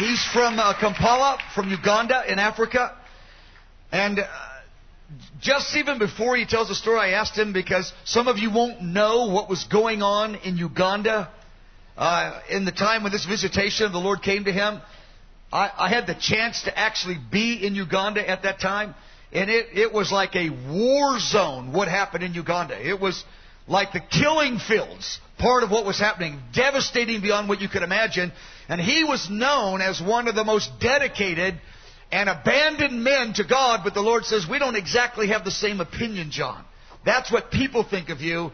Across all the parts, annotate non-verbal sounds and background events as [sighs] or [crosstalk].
He's from uh, Kampala, from Uganda in Africa. And uh, just even before he tells the story, I asked him because some of you won't know what was going on in Uganda uh, in the time when this visitation of the Lord came to him. I, I had the chance to actually be in Uganda at that time, and it, it was like a war zone what happened in Uganda. It was like the killing fields, part of what was happening, devastating beyond what you could imagine. And he was known as one of the most dedicated and abandoned men to God, but the Lord says, We don't exactly have the same opinion, John. That's what people think of you.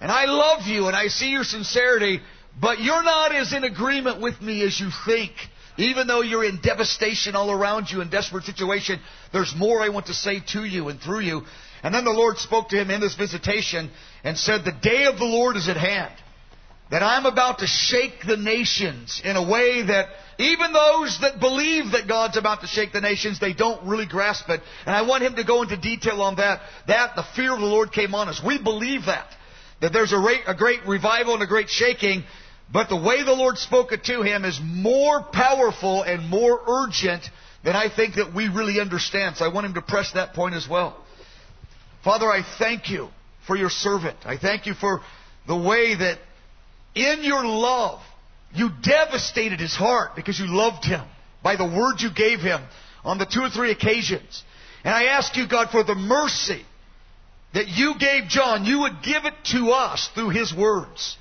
And I love you and I see your sincerity, but you're not as in agreement with me as you think. Even though you're in devastation all around you in desperate situation, there's more I want to say to you and through you. And then the Lord spoke to him in this visitation and said, The day of the Lord is at hand. That I'm about to shake the nations in a way that even those that believe that God's about to shake the nations, they don't really grasp it. And I want him to go into detail on that. That, the fear of the Lord came on us. We believe that. That there's a, rate, a great revival and a great shaking. But the way the Lord spoke it to him is more powerful and more urgent than I think that we really understand. So I want him to press that point as well. Father, I thank you for your servant. I thank you for the way that in your love, you devastated his heart because you loved him by the word you gave him on the two or three occasions. And I ask you, God, for the mercy that you gave John, you would give it to us through his words.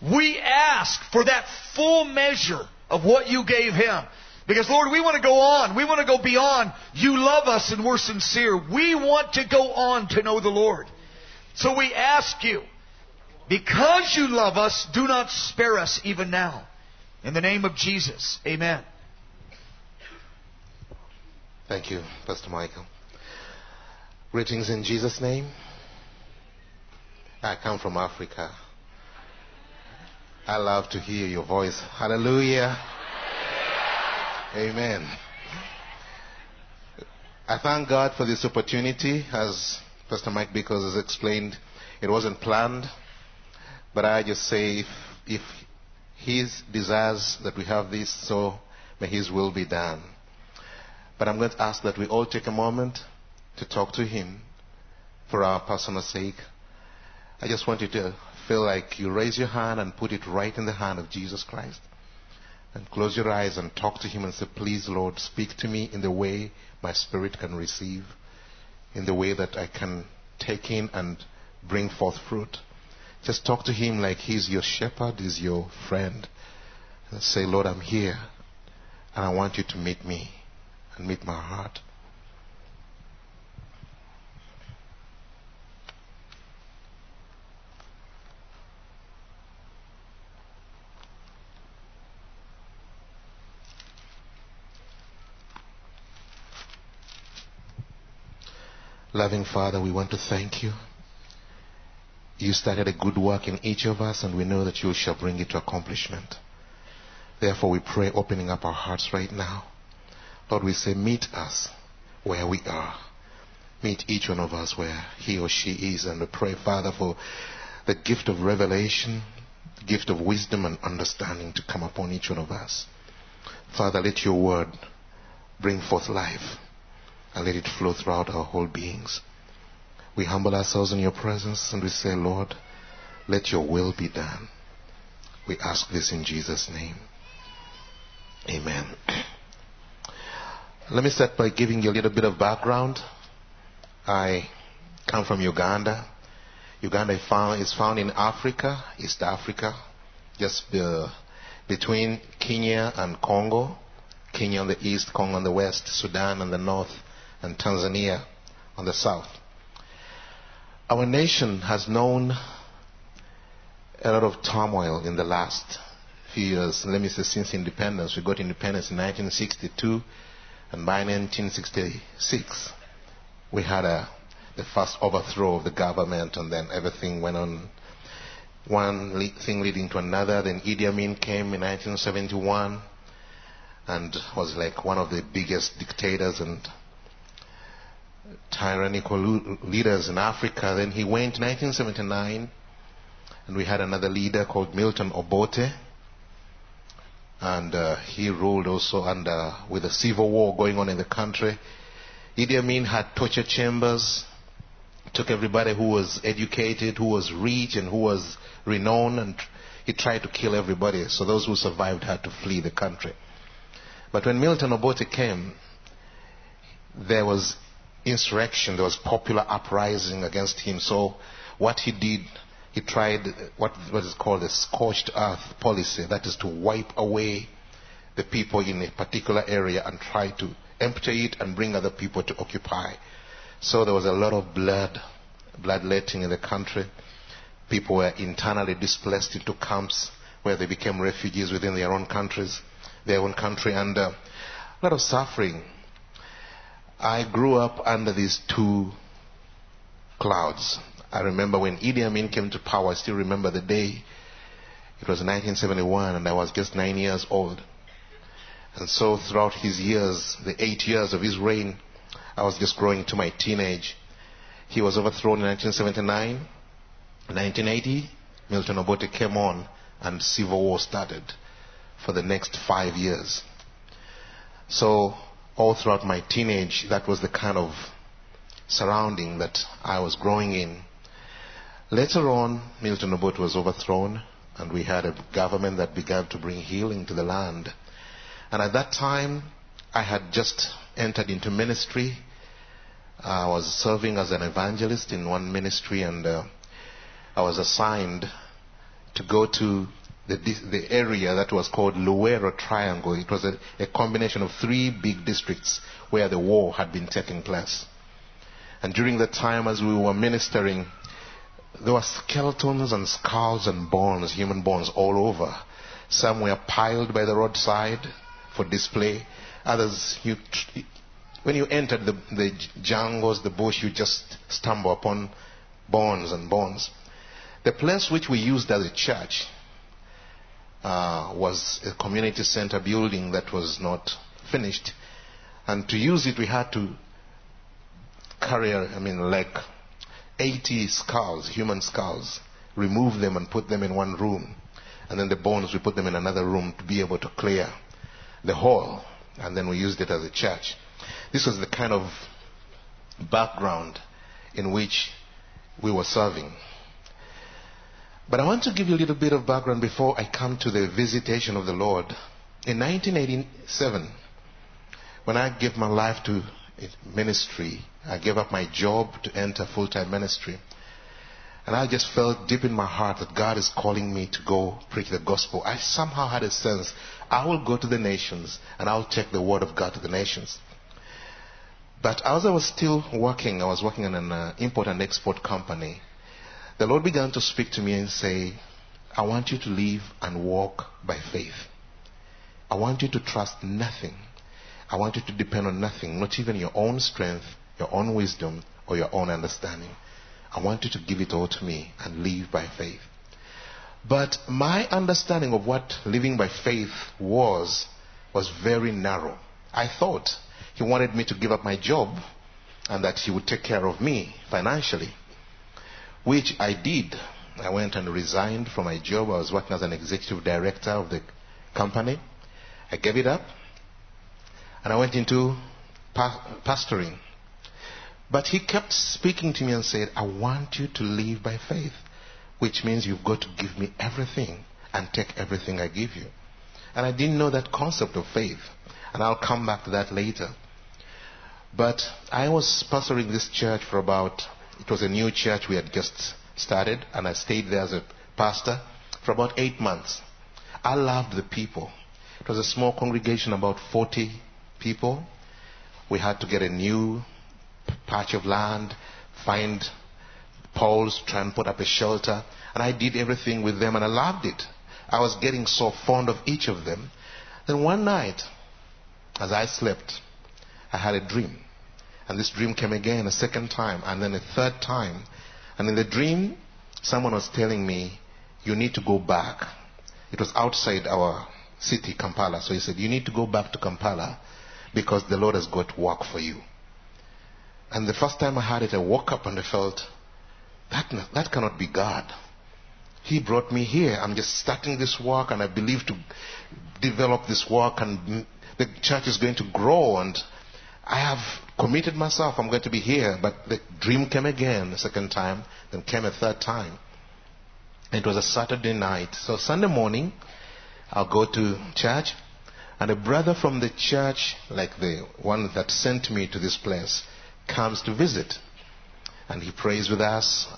We ask for that full measure of what you gave him. Because Lord, we want to go on. We want to go beyond. You love us and we're sincere. We want to go on to know the Lord. So we ask you, because you love us, do not spare us even now. In the name of Jesus, amen. Thank you, Pastor Michael. Greetings in Jesus' name. I come from Africa. I love to hear your voice. Hallelujah. Amen. I thank God for this opportunity. As Pastor Mike Bickles has explained, it wasn't planned. But I just say if, if His desires that we have this, so may His will be done. But I'm going to ask that we all take a moment to talk to Him for our personal sake. I just want you to feel like you raise your hand and put it right in the hand of Jesus Christ. And close your eyes and talk to Him and say, Please, Lord, speak to me in the way my spirit can receive, in the way that I can take in and bring forth fruit. Just talk to Him like He's your shepherd, He's your friend. And say, Lord, I'm here. And I want you to meet me and meet my heart. Loving Father, we want to thank you. You started a good work in each of us, and we know that you shall bring it to accomplishment. Therefore, we pray, opening up our hearts right now. Lord, we say, meet us where we are. Meet each one of us where he or she is. And we pray, Father, for the gift of revelation, the gift of wisdom and understanding to come upon each one of us. Father, let your word bring forth life and let it flow throughout our whole beings. We humble ourselves in your presence and we say, Lord, let your will be done. We ask this in Jesus' name. Amen. Let me start by giving you a little bit of background. I come from Uganda. Uganda is found in Africa, East Africa, just uh, between Kenya and Congo. Kenya on the east, Congo on the west, Sudan on the north, and Tanzania on the south. Our nation has known a lot of turmoil in the last few years. Let me say since independence. We got independence in 1962, and by 1966, we had a, the first overthrow of the government, and then everything went on. One thing leading to another. Then Idi Amin came in 1971, and was like one of the biggest dictators and tyrannical leaders in Africa. Then he went in 1979, and we had another leader called Milton Obote. and uh, he ruled also under with a civil war going on in the country. Idi Amin had torture chambers, took everybody who was educated, who was rich, and who was renowned, and he tried to kill everybody. So those who survived had to flee the country. But when Milton Obote came, there was insurrection, there was popular uprising against him. So what he did, he tried what, what is called a scorched earth policy, that is to wipe away the people in a particular area and try to empty it and bring other people to occupy. So there was a lot of blood, bloodletting in the country. People were internally displaced into camps where they became refugees within their own countries, their own country, and uh, a lot of suffering. I grew up under these two clouds. I remember when Idi Amin came to power, I still remember the day. It was 1971 and I was just nine years old. And so throughout his years, the eight years of his reign, I was just growing into my teenage. He was overthrown in 1979. 1980, Milton Obote came on and civil war started for the next five years. So all throughout my teenage, that was the kind of surrounding that I was growing in. Later on, Milton Obote was overthrown, and we had a government that began to bring healing to the land. And at that time, I had just entered into ministry. I was serving as an evangelist in one ministry, and uh, I was assigned to go to the, the area that was called Luwero Triangle. It was a, a combination of three big districts where the war had been taking place. And during the time as we were ministering, there were skeletons and skulls and bones, human bones, all over. Some were piled by the roadside for display. Others, you, when you entered the, the jungles, the bush, you just stumble upon bones and bones. The place which we used as a church uh, was a community center building that was not finished. And to use it, we had to carry, I mean, like 80 skulls, human skulls, remove them and put them in one room. And then the bones, we put them in another room to be able to clear the hall. And then we used it as a church. This was the kind of background in which we were serving. But I want to give you a little bit of background before I come to the visitation of the Lord. In 1987, when I gave my life to ministry, I gave up my job to enter full time ministry. And I just felt deep in my heart that God is calling me to go preach the gospel. I somehow had a sense I will go to the nations and I'll take the word of God to the nations. But as I was still working, I was working in an uh, import and export company the Lord began to speak to me and say, I want you to live and walk by faith. I want you to trust nothing. I want you to depend on nothing, not even your own strength, your own wisdom, or your own understanding. I want you to give it all to me and live by faith. But my understanding of what living by faith was was very narrow. I thought he wanted me to give up my job and that he would take care of me financially which I did. I went and resigned from my job. I was working as an executive director of the company. I gave it up and I went into pastoring. But he kept speaking to me and said, I want you to live by faith, which means you've got to give me everything and take everything I give you. And I didn't know that concept of faith. And I'll come back to that later. But I was pastoring this church for about it was a new church we had just started, and I stayed there as a pastor for about eight months. I loved the people. It was a small congregation, about 40 people. We had to get a new patch of land, find poles, try and put up a shelter, and I did everything with them, and I loved it. I was getting so fond of each of them. Then one night, as I slept, I had a dream. And this dream came again a second time, and then a third time. And in the dream, someone was telling me, You need to go back. It was outside our city, Kampala. So he said, You need to go back to Kampala because the Lord has got work for you. And the first time I heard it, I woke up and I felt, That, that cannot be God. He brought me here. I'm just starting this work and I believe to develop this work and the church is going to grow and I have committed myself. I'm going to be here. But the dream came again the second time, then came a third time. It was a Saturday night. So Sunday morning, I'll go to church and a brother from the church, like the one that sent me to this place, comes to visit. And he prays with us.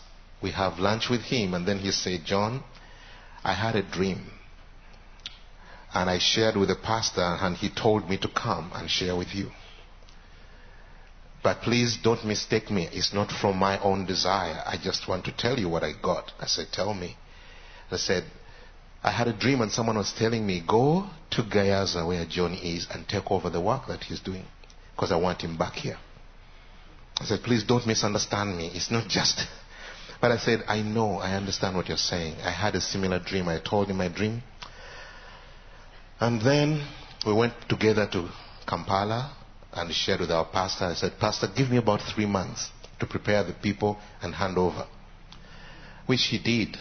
We have lunch with him. And then he said, John, I had a dream. And I shared with the pastor, and he told me to come and share with you. But please don't mistake me. It's not from my own desire. I just want to tell you what I got. I said, Tell me. I said, I had a dream and someone was telling me, Go to Gayaza where John is and take over the work that he's doing because I want him back here. I said, Please don't misunderstand me. It's not just. [laughs] But I said, I know, I understand what you're saying. I had a similar dream. I told him my dream. And then we went together to Kampala and shared with our pastor. I said, Pastor, give me about three months to prepare the people and hand over. Which he did.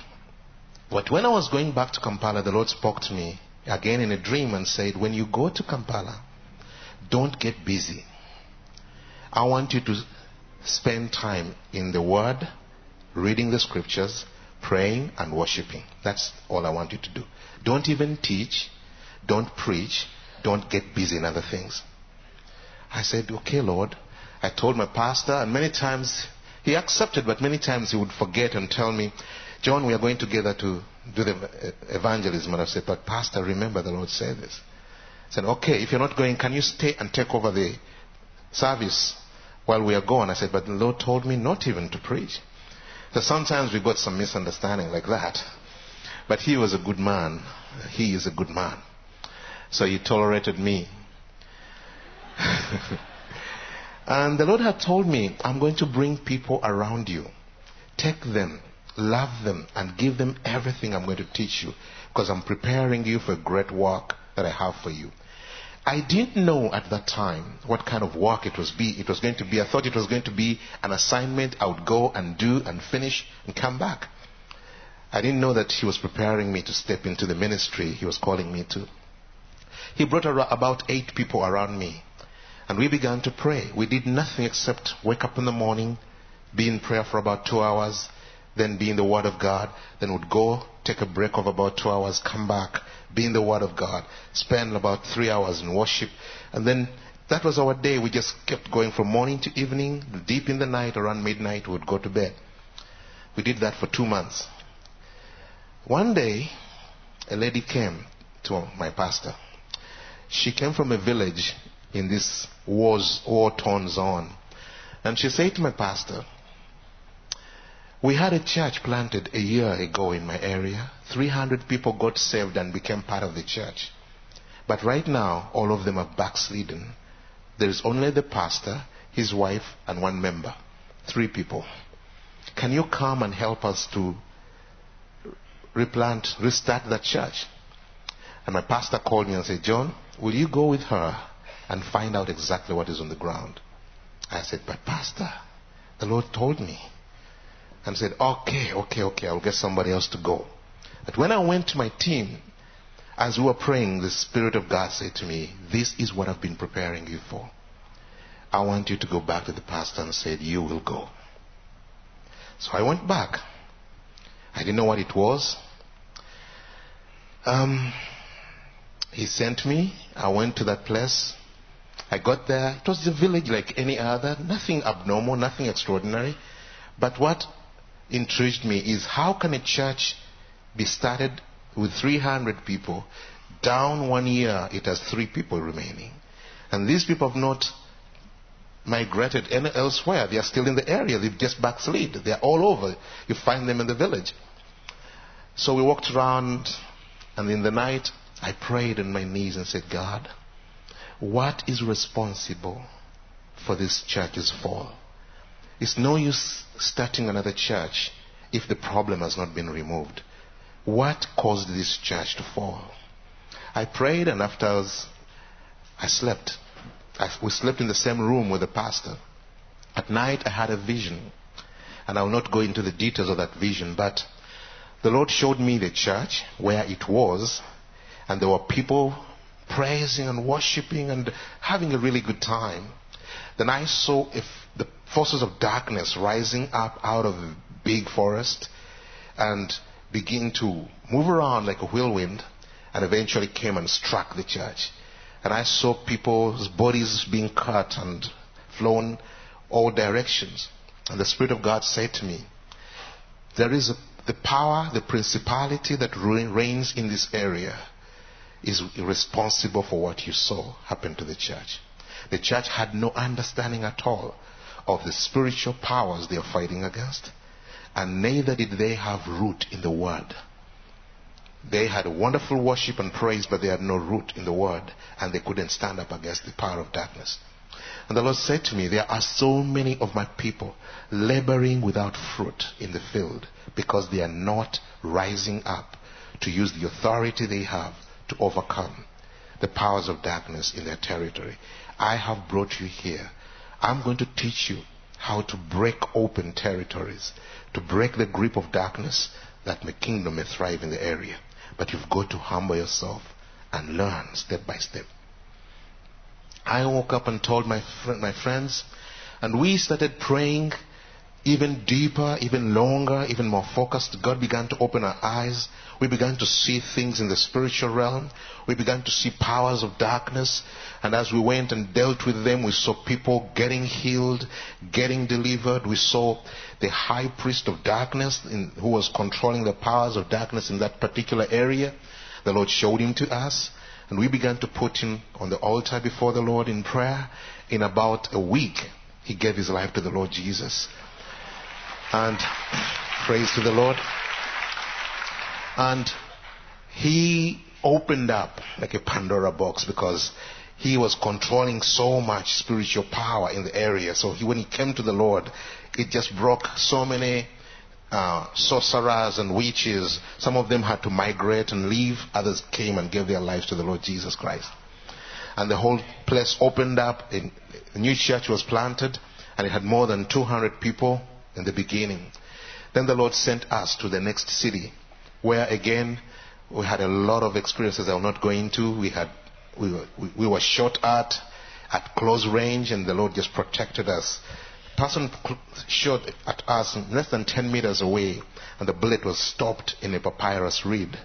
But when I was going back to Kampala, the Lord spoke to me again in a dream and said, When you go to Kampala, don't get busy. I want you to spend time in the Word, reading the scriptures, praying, and worshiping. That's all I want you to do. Don't even teach, don't preach, don't get busy in other things. I said, Okay, Lord. I told my pastor, and many times he accepted, but many times he would forget and tell me, John, we are going together to do the evangelism. And I said, But Pastor, remember the Lord said this. I said, Okay, if you're not going, can you stay and take over the service while we are gone? I said, But the Lord told me not even to preach. So sometimes we got some misunderstanding like that. But he was a good man. He is a good man. So he tolerated me. [laughs] and the Lord had told me, I'm going to bring people around you. Take them, love them, and give them everything I'm going to teach you because I'm preparing you for a great work that I have for you. I didn't know at that time what kind of work it was be it was going to be. I thought it was going to be an assignment I would go and do and finish and come back. I didn't know that he was preparing me to step into the ministry he was calling me to. He brought about eight people around me and we began to pray. We did nothing except wake up in the morning, be in prayer for about two hours, then be in the Word of God, then would go, take a break of about two hours, come back, be in the Word of God, spend about three hours in worship, and then that was our day. We just kept going from morning to evening, deep in the night, around midnight, we would go to bed. We did that for two months. One day, a lady came to my pastor. She came from a village in this wars, war-torn zone. And she said to my pastor, we had a church planted a year ago in my area. 300 people got saved and became part of the church. But right now, all of them are backslidden. There is only the pastor, his wife, and one member. Three people. Can you come and help us to replant, restart that church? And my pastor called me and said, John, will you go with her and find out exactly what is on the ground. I said, But Pastor, the Lord told me. And said, Okay, okay, okay, I'll get somebody else to go. But when I went to my team, as we were praying, the Spirit of God said to me, This is what I've been preparing you for. I want you to go back to the pastor and said, You will go. So I went back. I didn't know what it was. Um, he sent me. I went to that place. I got there. It was a village like any other, nothing abnormal, nothing extraordinary. But what intrigued me is how can a church be started with 300 people? Down one year, it has three people remaining. And these people have not migrated elsewhere. They are still in the area. They've just backslid. They are all over. You find them in the village. So we walked around, and in the night, I prayed on my knees and said, God, what is responsible for this church's fall? It's no use starting another church if the problem has not been removed. What caused this church to fall? I prayed, and after I, was, I slept. I, we slept in the same room with the pastor. At night, I had a vision, and I will not go into the details of that vision, but the Lord showed me the church where it was, and there were people praising and worshiping and having a really good time. Then I saw if the forces of darkness rising up out of the big forest and begin to move around like a whirlwind and eventually came and struck the church. And I saw people's bodies being cut and flown all directions. And the Spirit of God said to me, There is a, the power, the principality that reigns in this area is responsible for what you saw happen to the church. The church had no understanding at all of the spiritual powers they are fighting against, and neither did they have root in the word. They had wonderful worship and praise, but they had no root in the word, and they couldn't stand up against the power of darkness. And the Lord said to me, There are so many of my people laboring without fruit in the field because they are not rising up to use the authority they have to overcome the powers of darkness in their territory. I have brought you here. I'm going to teach you how to break open territories, to break the grip of darkness that the kingdom may thrive in the area. But you've got to humble yourself and learn step by step. I woke up and told my, fr- my friends, and we started praying even deeper, even longer, even more focused. God began to open our eyes. We began to see things in the spiritual realm. We began to see powers of darkness. And as we went and dealt with them, we saw people getting healed, getting delivered. We saw the high priest of darkness in, who was controlling the powers of darkness in that particular area. The Lord showed him to us. And we began to put him on the altar before the Lord in prayer. In about a week, he gave his life to the Lord Jesus. And praise to the Lord. And he opened up like a Pandora box because he was controlling so much spiritual power in the area. So he, when he came to the Lord, it just broke so many uh, sorcerers and witches. Some of them had to migrate and leave. Others came and gave their lives to the Lord Jesus Christ. And the whole place opened up. A new church was planted, and it had more than 200 people in the beginning. Then the Lord sent us to the next city, where again we had a lot of experiences I'm not going into. We had we were, we, we were shot at at close range, and the Lord just protected us. A Person shot at us less than 10 meters away, and the bullet was stopped in a papyrus reed,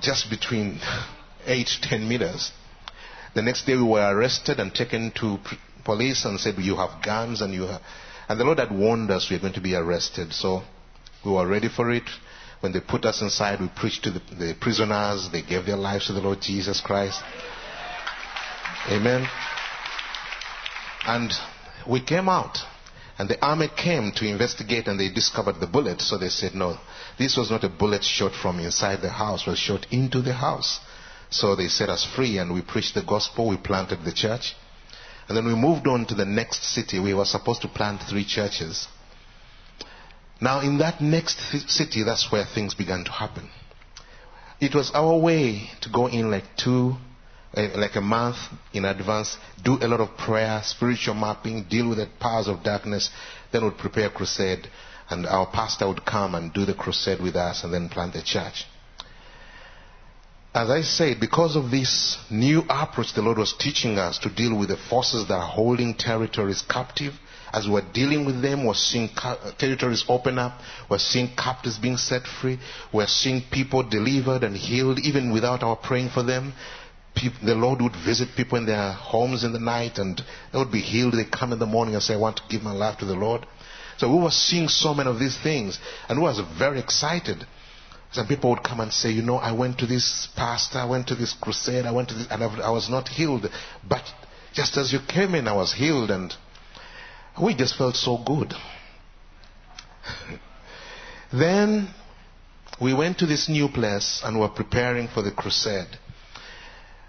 just between [laughs] 8 to 10 meters. The next day, we were arrested and taken to police and said, "You have guns and you have." And the Lord had warned us we were going to be arrested, so we were ready for it. When they put us inside, we preached to the, the prisoners. They gave their lives to the Lord Jesus Christ. Amen. And we came out. And the army came to investigate and they discovered the bullet. So they said, no, this was not a bullet shot from inside the house, it was shot into the house. So they set us free and we preached the gospel. We planted the church. And then we moved on to the next city. We were supposed to plant three churches. Now, in that next th- city, that's where things began to happen. It was our way to go in like two, uh, like a month in advance, do a lot of prayer, spiritual mapping, deal with the powers of darkness, then we'd prepare a crusade, and our pastor would come and do the crusade with us and then plant the church. As I said, because of this new approach the Lord was teaching us to deal with the forces that are holding territories captive, as we're dealing with them, we're seeing uh, territories open up, we're seeing captives being set free, we're seeing people delivered and healed even without our praying for them. People, the Lord would visit people in their homes in the night and they would be healed. They come in the morning and say, I want to give my life to the Lord. So we were seeing so many of these things and we was very excited. Some people would come and say, you know, I went to this pastor, I went to this crusade, I went to this, and I was not healed. But just as you came in, I was healed and we just felt so good. [laughs] then we went to this new place and were preparing for the crusade.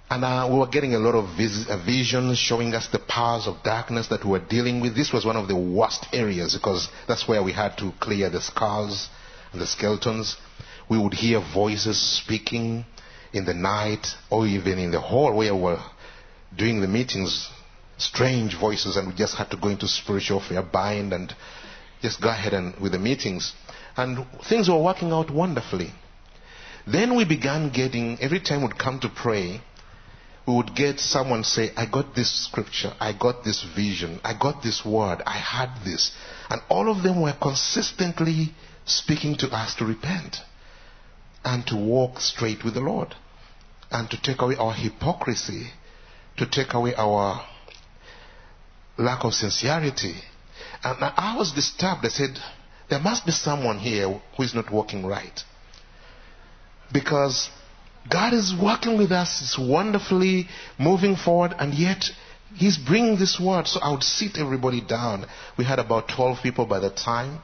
And uh, we were getting a lot of vis- uh, visions showing us the powers of darkness that we were dealing with. This was one of the worst areas because that's where we had to clear the skulls and the skeletons. We would hear voices speaking in the night or even in the hall where we were doing the meetings strange voices and we just had to go into spiritual fear, bind and just go ahead and with the meetings. And things were working out wonderfully. Then we began getting, every time we'd come to pray, we would get someone say, I got this scripture, I got this vision, I got this word, I had this. And all of them were consistently speaking to us to repent and to walk straight with the Lord and to take away our hypocrisy, to take away our lack of sincerity. And I was disturbed. I said, there must be someone here who is not walking right. Because God is working with us, He's wonderfully moving forward, and yet He's bringing this word. So I would sit everybody down. We had about 12 people by the time.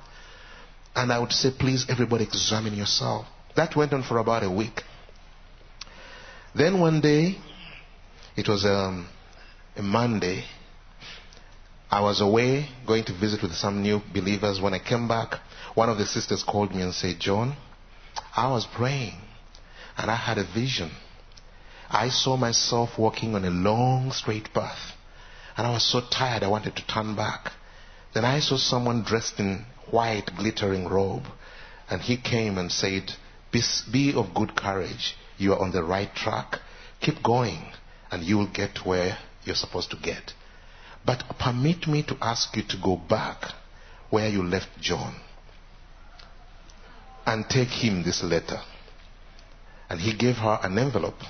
And I would say, please, everybody examine yourself. That went on for about a week. Then one day, it was um, a Monday, I was away going to visit with some new believers. When I came back, one of the sisters called me and said, John, I was praying and I had a vision. I saw myself walking on a long straight path and I was so tired I wanted to turn back. Then I saw someone dressed in white glittering robe and he came and said, be, be of good courage. You are on the right track. Keep going and you will get where you're supposed to get. But permit me to ask you to go back where you left John and take him this letter. And he gave her an envelope.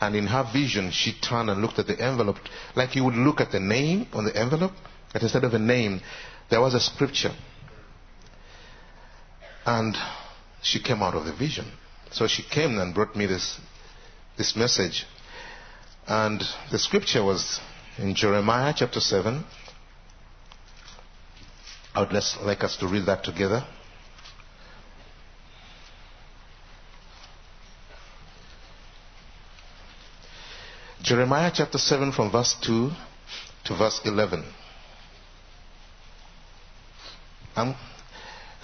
And in her vision, she turned and looked at the envelope like you would look at the name on the envelope. But instead of a name, there was a scripture. And she came out of the vision. So she came and brought me this, this message. And the scripture was in Jeremiah chapter 7. I would like us to read that together. Jeremiah chapter 7 from verse 2 to verse 11. I'm,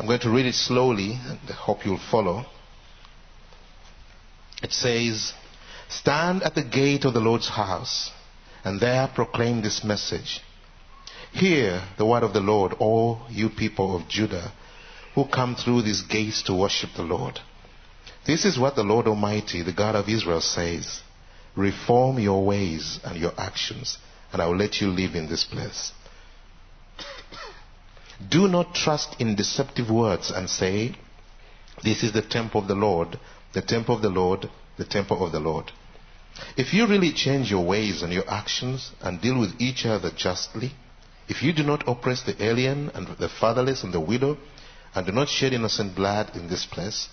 I'm going to read it slowly and I hope you'll follow. It says, Stand at the gate of the Lord's house, and there proclaim this message. Hear the word of the Lord, all you people of Judah who come through these gates to worship the Lord. This is what the Lord Almighty, the God of Israel, says Reform your ways and your actions, and I will let you live in this place. Do not trust in deceptive words and say, This is the temple of the Lord the temple of the Lord, the temple of the Lord. If you really change your ways and your actions and deal with each other justly, if you do not oppress the alien and the fatherless and the widow, and do not shed innocent blood in this place,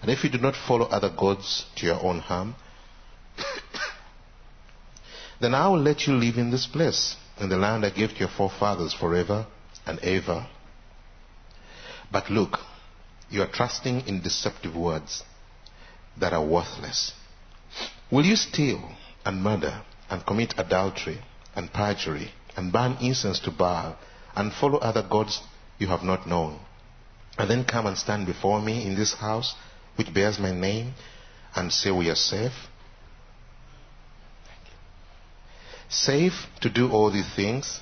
and if you do not follow other gods to your own harm, [coughs] then I will let you live in this place, in the land I gave to your forefathers forever and ever. But look, you are trusting in deceptive words that are worthless? Will you steal and murder and commit adultery and perjury and burn incense to Baal and follow other gods you have not known? And then come and stand before me in this house which bears my name and say we are safe? Safe to do all these things,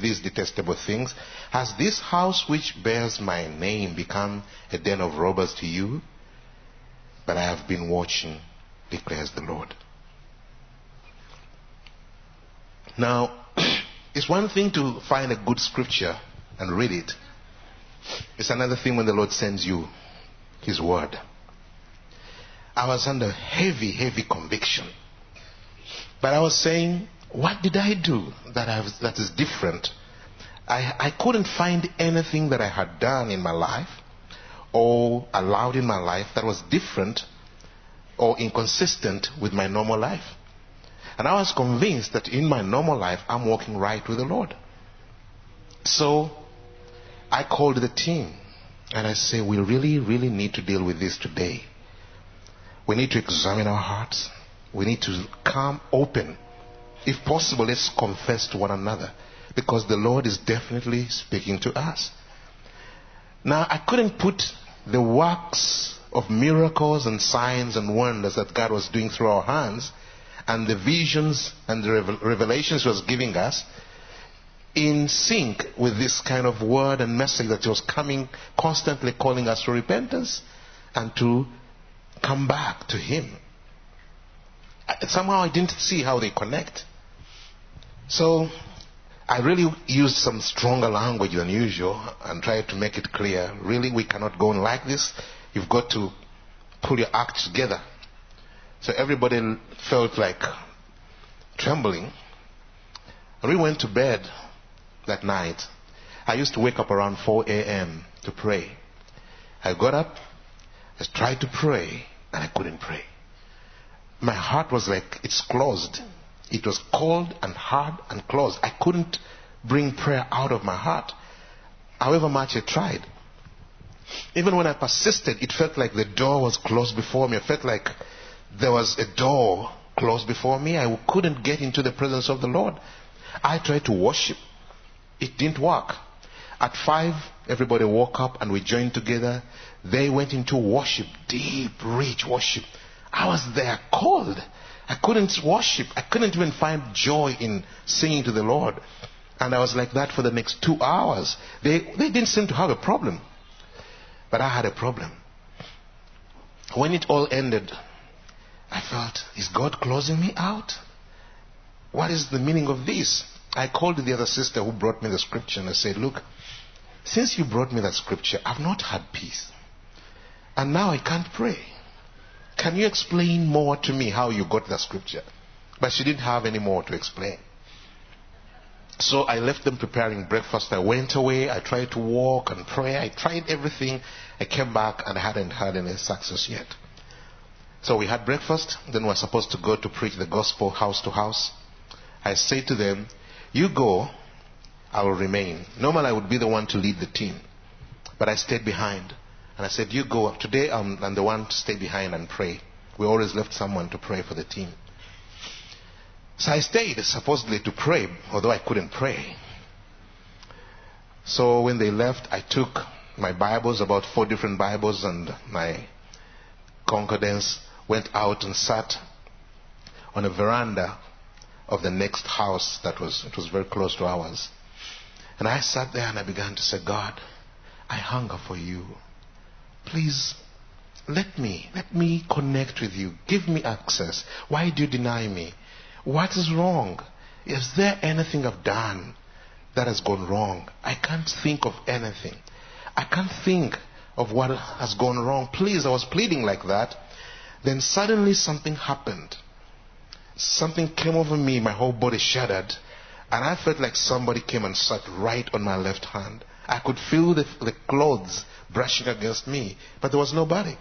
these detestable things? Has this house which bears my name become a den of robbers to you? but I have been watching, declares the Lord. Now, [clears throat] it's one thing to find a good scripture and read it. It's another thing when the Lord sends you His word. I was under heavy, heavy conviction. But I was saying, what did I do that, I was, that is different? I, I couldn't find anything that I had done in my life or allowed in my life that was different or inconsistent with my normal life. And I was convinced that in my normal life, I'm walking right with the Lord. So I called the team and I said, we really, really need to deal with this today. We need to examine our hearts. We need to come open. If possible, let's confess to one another because the Lord is definitely speaking to us. Now, I couldn't put the works of miracles and signs and wonders that God was doing through our hands and the visions and the revelations He was giving us in sync with this kind of word and message that was coming, constantly calling us to repentance and to come back to Him. Somehow I didn't see how they connect. So I really used some stronger language than usual and tried to make it clear. Really, we cannot go on like this. You've got to pull your act together. So everybody felt like trembling. And We went to bed that night. I used to wake up around 4 a.m. to pray. I got up, I tried to pray, and I couldn't pray. My heart was like it's closed. It was cold and hard and closed. I couldn't bring prayer out of my heart, however much I tried. Even when I persisted, it felt like the door was closed before me. It felt like there was a door closed before me. I couldn't get into the presence of the Lord. I tried to worship. It didn't work. At five, everybody woke up and we joined together. They went into worship, deep, rich worship. I was there cold. I couldn't worship. I couldn't even find joy in singing to the Lord. And I was like that for the next two hours. They, they didn't seem to have a problem. But I had a problem. When it all ended, I felt, is God closing me out? What is the meaning of this? I called the other sister who brought me the scripture and I said, Look, since you brought me that scripture, I've not had peace. And now I can't pray. Can you explain more to me how you got that scripture? But she didn't have any more to explain. So I left them preparing breakfast. I went away. I tried to walk and pray. I tried everything. I came back and I hadn't had any success yet. So we had breakfast. Then we were supposed to go to preach the gospel house to house. I said to them, You go, I will remain. Normally I would be the one to lead the team. But I stayed behind. And I said, You go. Today I'm, I'm the one to stay behind and pray. We always left someone to pray for the team. So I stayed supposedly to pray, although I couldn't pray. So when they left, I took my Bibles, about four different Bibles, and my concordance, went out and sat on a veranda of the next house that was, it was very close to ours. And I sat there and I began to say, God, I hunger for you. Please let me, let me connect with you. Give me access. Why do you deny me? What is wrong? Is there anything I've done that has gone wrong? I can't think of anything. I can't think of what has gone wrong. Please, I was pleading like that. Then suddenly something happened. Something came over me, my whole body shuddered, and I felt like somebody came and sat right on my left hand. I could feel the, the clothes brushing against me, but there was nobody.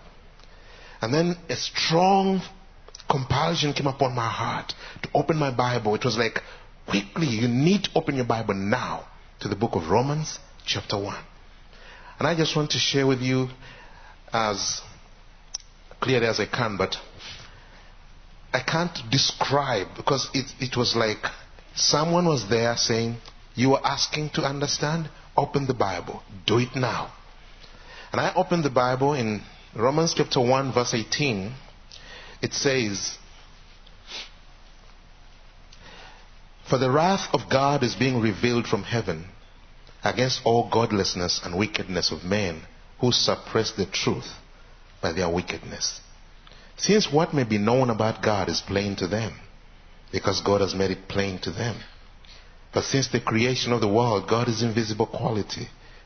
And then a strong compulsion came upon my heart to open my Bible. It was like, quickly, you need to open your Bible now to the book of Romans, chapter 1. And I just want to share with you as clearly as I can, but I can't describe because it, it was like someone was there saying, You are asking to understand? Open the Bible. Do it now. And I opened the Bible in Romans chapter 1, verse 18 it says, For the wrath of God is being revealed from heaven against all godlessness and wickedness of men who suppress the truth by their wickedness. Since what may be known about God is plain to them, because God has made it plain to them. But since the creation of the world, God is invisible quality,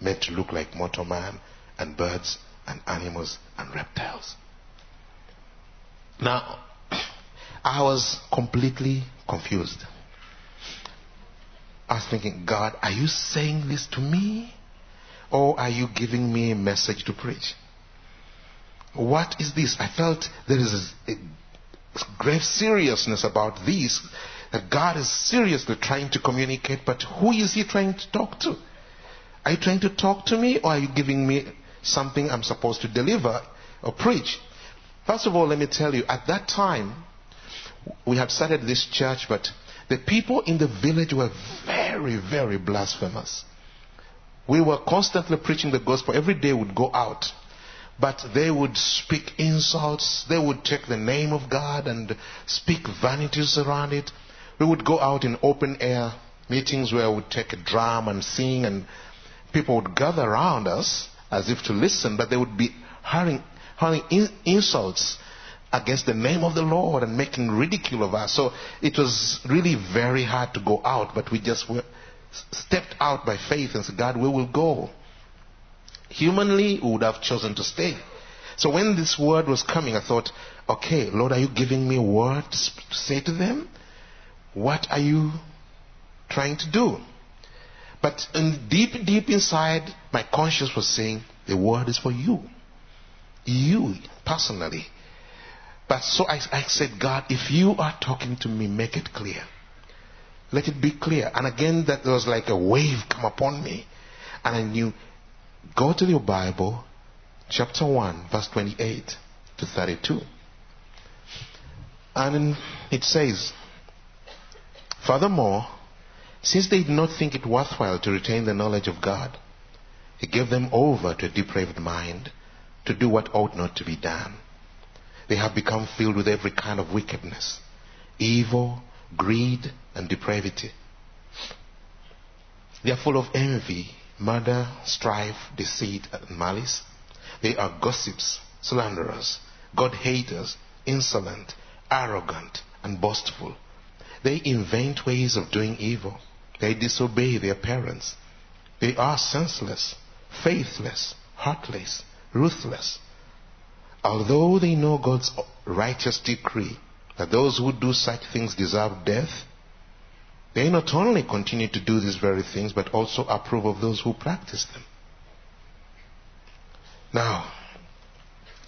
made to look like mortal man and birds and animals and reptiles. Now, [clears throat] I was completely confused. I was thinking, God, are you saying this to me? Or are you giving me a message to preach? What is this? I felt there is a grave seriousness about this that God is seriously trying to communicate, but who is He trying to talk to? Are you trying to talk to me, or are you giving me something I'm supposed to deliver or preach? First of all, let me tell you, at that time, we had started this church, but the people in the village were very, very blasphemous. We were constantly preaching the gospel. Every day we'd go out. But they would speak insults. They would take the name of God and speak vanities around it. We would go out in open air meetings where we would take a drum and sing and people would gather around us as if to listen, but they would be hurling, hurling in, insults against the name of the Lord and making ridicule of us. So it was really very hard to go out, but we just were, stepped out by faith and said, God, we will go. Humanly, we would have chosen to stay. So when this word was coming, I thought, okay, Lord, are you giving me a word to say to them? What are you trying to do? But in deep, deep inside, my conscience was saying, the word is for you. You, personally. But so I, I said, God, if you are talking to me, make it clear. Let it be clear. And again, that was like a wave come upon me. And I knew, go to your Bible, chapter 1, verse 28 to 32. And it says, Furthermore, since they did not think it worthwhile to retain the knowledge of God, He gave them over to a depraved mind to do what ought not to be done. They have become filled with every kind of wickedness, evil, greed, and depravity. They are full of envy, murder, strife, deceit, and malice. They are gossips, slanderers, God haters, insolent, arrogant, and boastful. They invent ways of doing evil. They disobey their parents. They are senseless, faithless, heartless, ruthless. Although they know God's righteous decree that those who do such things deserve death, they not only continue to do these very things, but also approve of those who practice them. Now,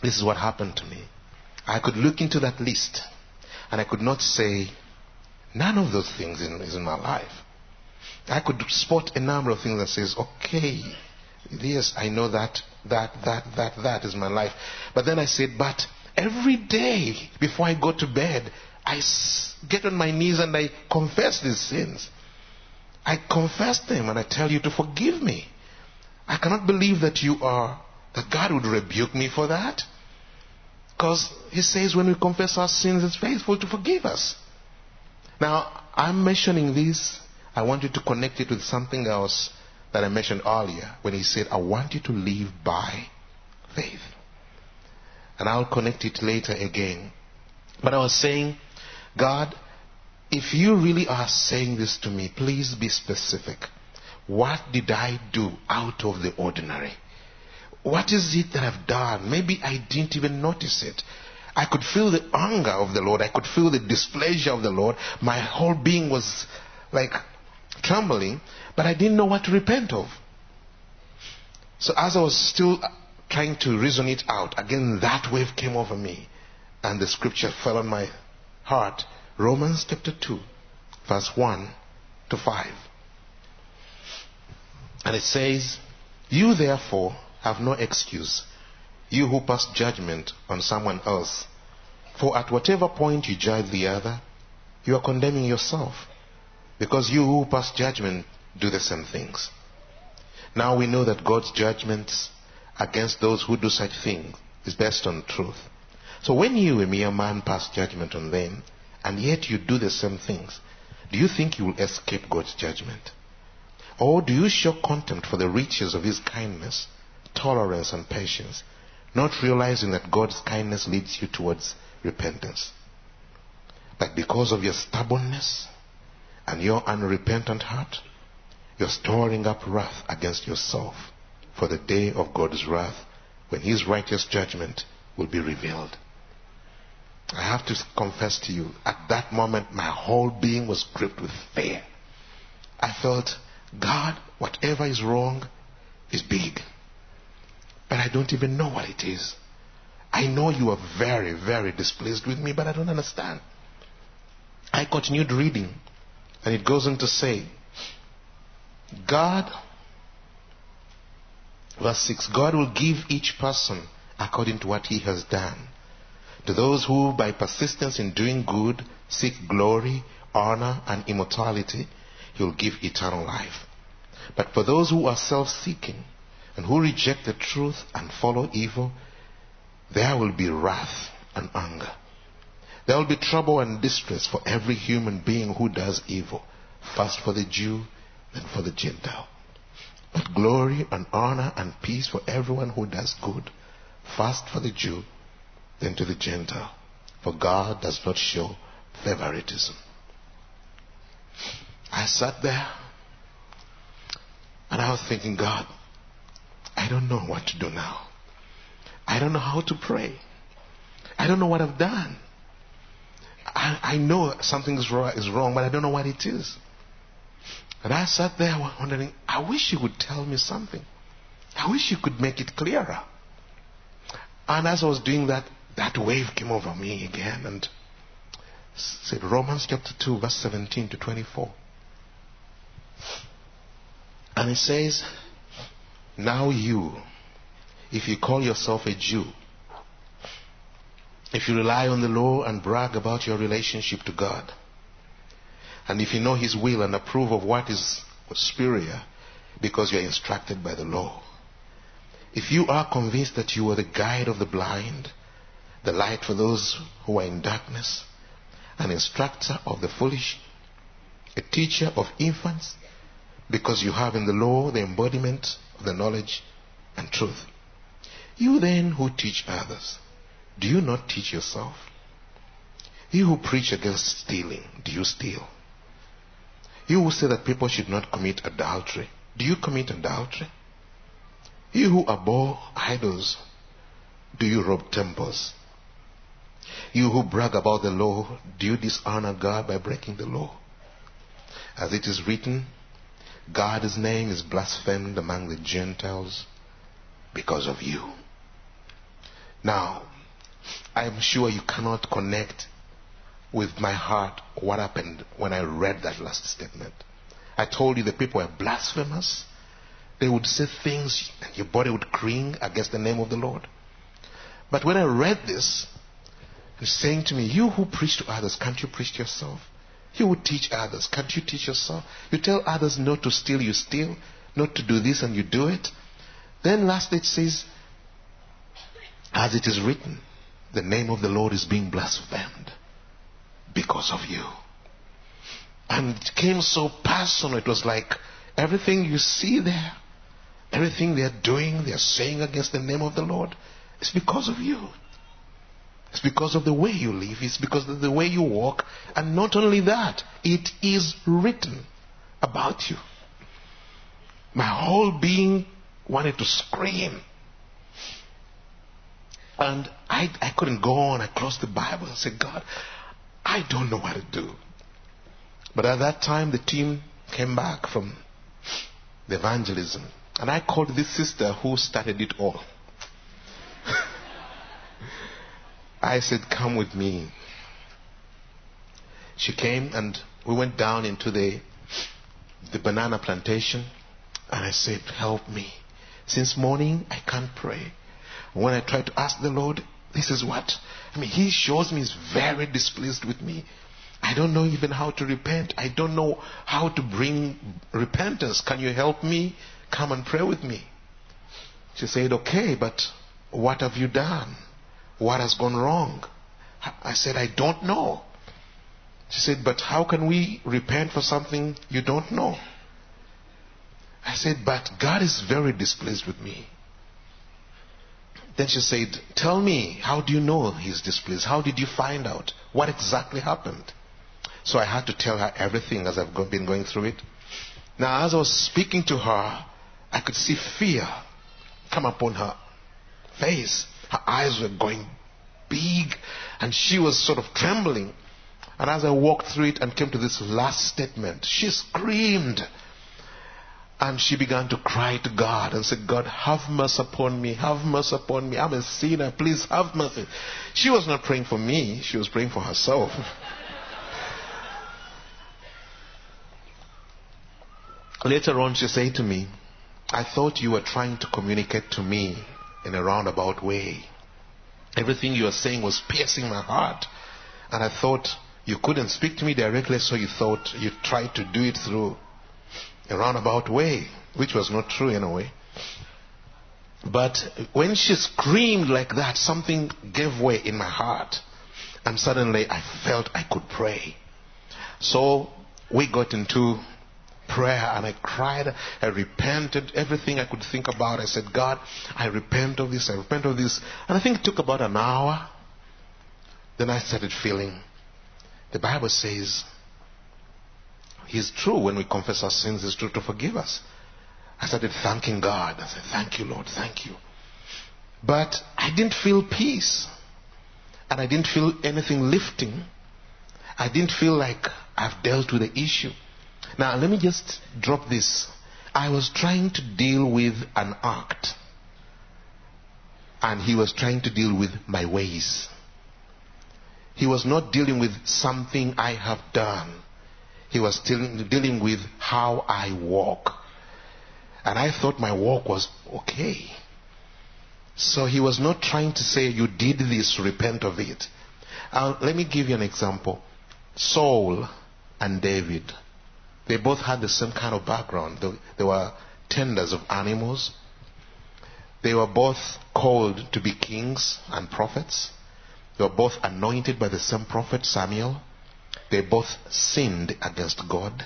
this is what happened to me. I could look into that list and I could not say, none of those things is in my life. I could spot a number of things that says, okay, yes, I know that, that, that, that, that is my life. But then I said, but every day before I go to bed, I get on my knees and I confess these sins. I confess them and I tell you to forgive me. I cannot believe that you are, that God would rebuke me for that. Because He says when we confess our sins, it's faithful to forgive us. Now, I'm mentioning this. I want you to connect it with something else that I mentioned earlier when He said, I want you to live by faith. And I'll connect it later again. But I was saying, God, if you really are saying this to me, please be specific. What did I do out of the ordinary? What is it that I've done? Maybe I didn't even notice it. I could feel the anger of the Lord. I could feel the displeasure of the Lord. My whole being was like trembling, but I didn't know what to repent of. So as I was still trying to reason it out, again that wave came over me and the scripture fell on my heart. Romans chapter 2, verse 1 to 5. And it says, You therefore have no excuse, you who pass judgment on someone else. For at whatever point you judge the other, you are condemning yourself, because you who pass judgment do the same things. Now we know that God's judgments against those who do such things is based on truth. So when you, a mere man, pass judgment on them, and yet you do the same things, do you think you will escape God's judgment? Or do you show contempt for the riches of His kindness, tolerance, and patience, not realizing that God's kindness leads you towards repentance? But because of your stubbornness and your unrepentant heart, you're storing up wrath against yourself for the day of God's wrath when His righteous judgment will be revealed. I have to confess to you, at that moment, my whole being was gripped with fear. I felt, God, whatever is wrong is big. But I don't even know what it is. I know you are very, very displeased with me, but I don't understand. I continued reading, and it goes on to say, God, verse 6, God will give each person according to what he has done. To those who, by persistence in doing good, seek glory, honor, and immortality, he will give eternal life. But for those who are self seeking and who reject the truth and follow evil, there will be wrath and anger. There will be trouble and distress for every human being who does evil, first for the Jew, then for the Gentile. But glory and honor and peace for everyone who does good, first for the Jew, then to the Gentile. For God does not show favoritism. I sat there and I was thinking, God, I don't know what to do now. I don't know how to pray. I don't know what I've done. I, I know something is wrong, is wrong, but I don't know what it is. And I sat there wondering, I wish you would tell me something. I wish you could make it clearer. And as I was doing that, that wave came over me again and said Romans chapter 2, verse 17 to 24. And it says, Now you, if you call yourself a Jew, if you rely on the law and brag about your relationship to God, and if you know His will and approve of what is superior because you are instructed by the law, if you are convinced that you are the guide of the blind, the light for those who are in darkness, an instructor of the foolish, a teacher of infants, because you have in the law the embodiment of the knowledge and truth. You then who teach others, do you not teach yourself? You who preach against stealing, do you steal? You who say that people should not commit adultery, do you commit adultery? You who abhor idols, do you rob temples? You who brag about the law, do you dishonor God by breaking the law? As it is written, God's name is blasphemed among the Gentiles because of you. Now, I'm sure you cannot connect with my heart what happened when I read that last statement. I told you the people were blasphemous. They would say things and your body would cring against the name of the Lord. But when I read this, it's saying to me, You who preach to others, can't you preach to yourself? You would teach others. Can't you teach yourself? You tell others not to steal, you steal. Not to do this, and you do it. Then lastly it says, As it is written, the name of the Lord is being blasphemed because of you. And it came so personal. It was like everything you see there, everything they're doing, they're saying against the name of the Lord, is because of you. It's because of the way you live. It's because of the way you walk. And not only that, it is written about you. My whole being wanted to scream. And I, I couldn't go on. I closed the Bible and said, God, I don't know what to do. But at that time, the team came back from the evangelism. And I called this sister who started it all. [laughs] I said, Come with me. She came and we went down into the, the banana plantation. And I said, Help me. Since morning, I can't pray. When I try to ask the Lord, this is what. I mean, He shows me He's very displeased with me. I don't know even how to repent. I don't know how to bring repentance. Can you help me? Come and pray with me. She said, Okay, but what have you done? What has gone wrong? I said, I don't know. She said, But how can we repent for something you don't know? I said, But God is very displeased with me. Then she said, Tell me, how do you know He's displeased? How did you find out? What exactly happened? So I had to tell her everything as I've been going through it. Now, as I was speaking to her, I could see fear come upon her face. Her eyes were going big, and she was sort of trembling. And as I walked through it and came to this last statement, she screamed. And she began to cry to God and said, God, have mercy upon me. Have mercy upon me. I'm a sinner. Please have mercy. She was not praying for me. She was praying for herself. Later on, she said to me, I thought you were trying to communicate to me in a roundabout way. Everything you were saying was piercing my heart. And I thought you couldn't speak to me directly, so you thought you tried to do it through a roundabout way, which was not true in a way. But when she screamed like that, something gave way in my heart. And suddenly I felt I could pray. So we got into prayer and I cried. I repented everything I could think about. I said, God, I repent of this. I repent of this. And I think it took about an hour. Then I started feeling. The Bible says, He's true when we confess our sins, He's true to forgive us. I started thanking God. I said, Thank you, Lord, thank you. But I didn't feel peace. And I didn't feel anything lifting. I didn't feel like I've dealt with the issue. Now, let me just drop this. I was trying to deal with an act, and he was trying to deal with my ways. He was not dealing with something I have done. He was dealing, dealing with how I walk. And I thought my walk was okay. So he was not trying to say, You did this, repent of it. Uh, let me give you an example. Saul and David, they both had the same kind of background. They, they were tenders of animals. They were both called to be kings and prophets. They were both anointed by the same prophet Samuel. They both sinned against God.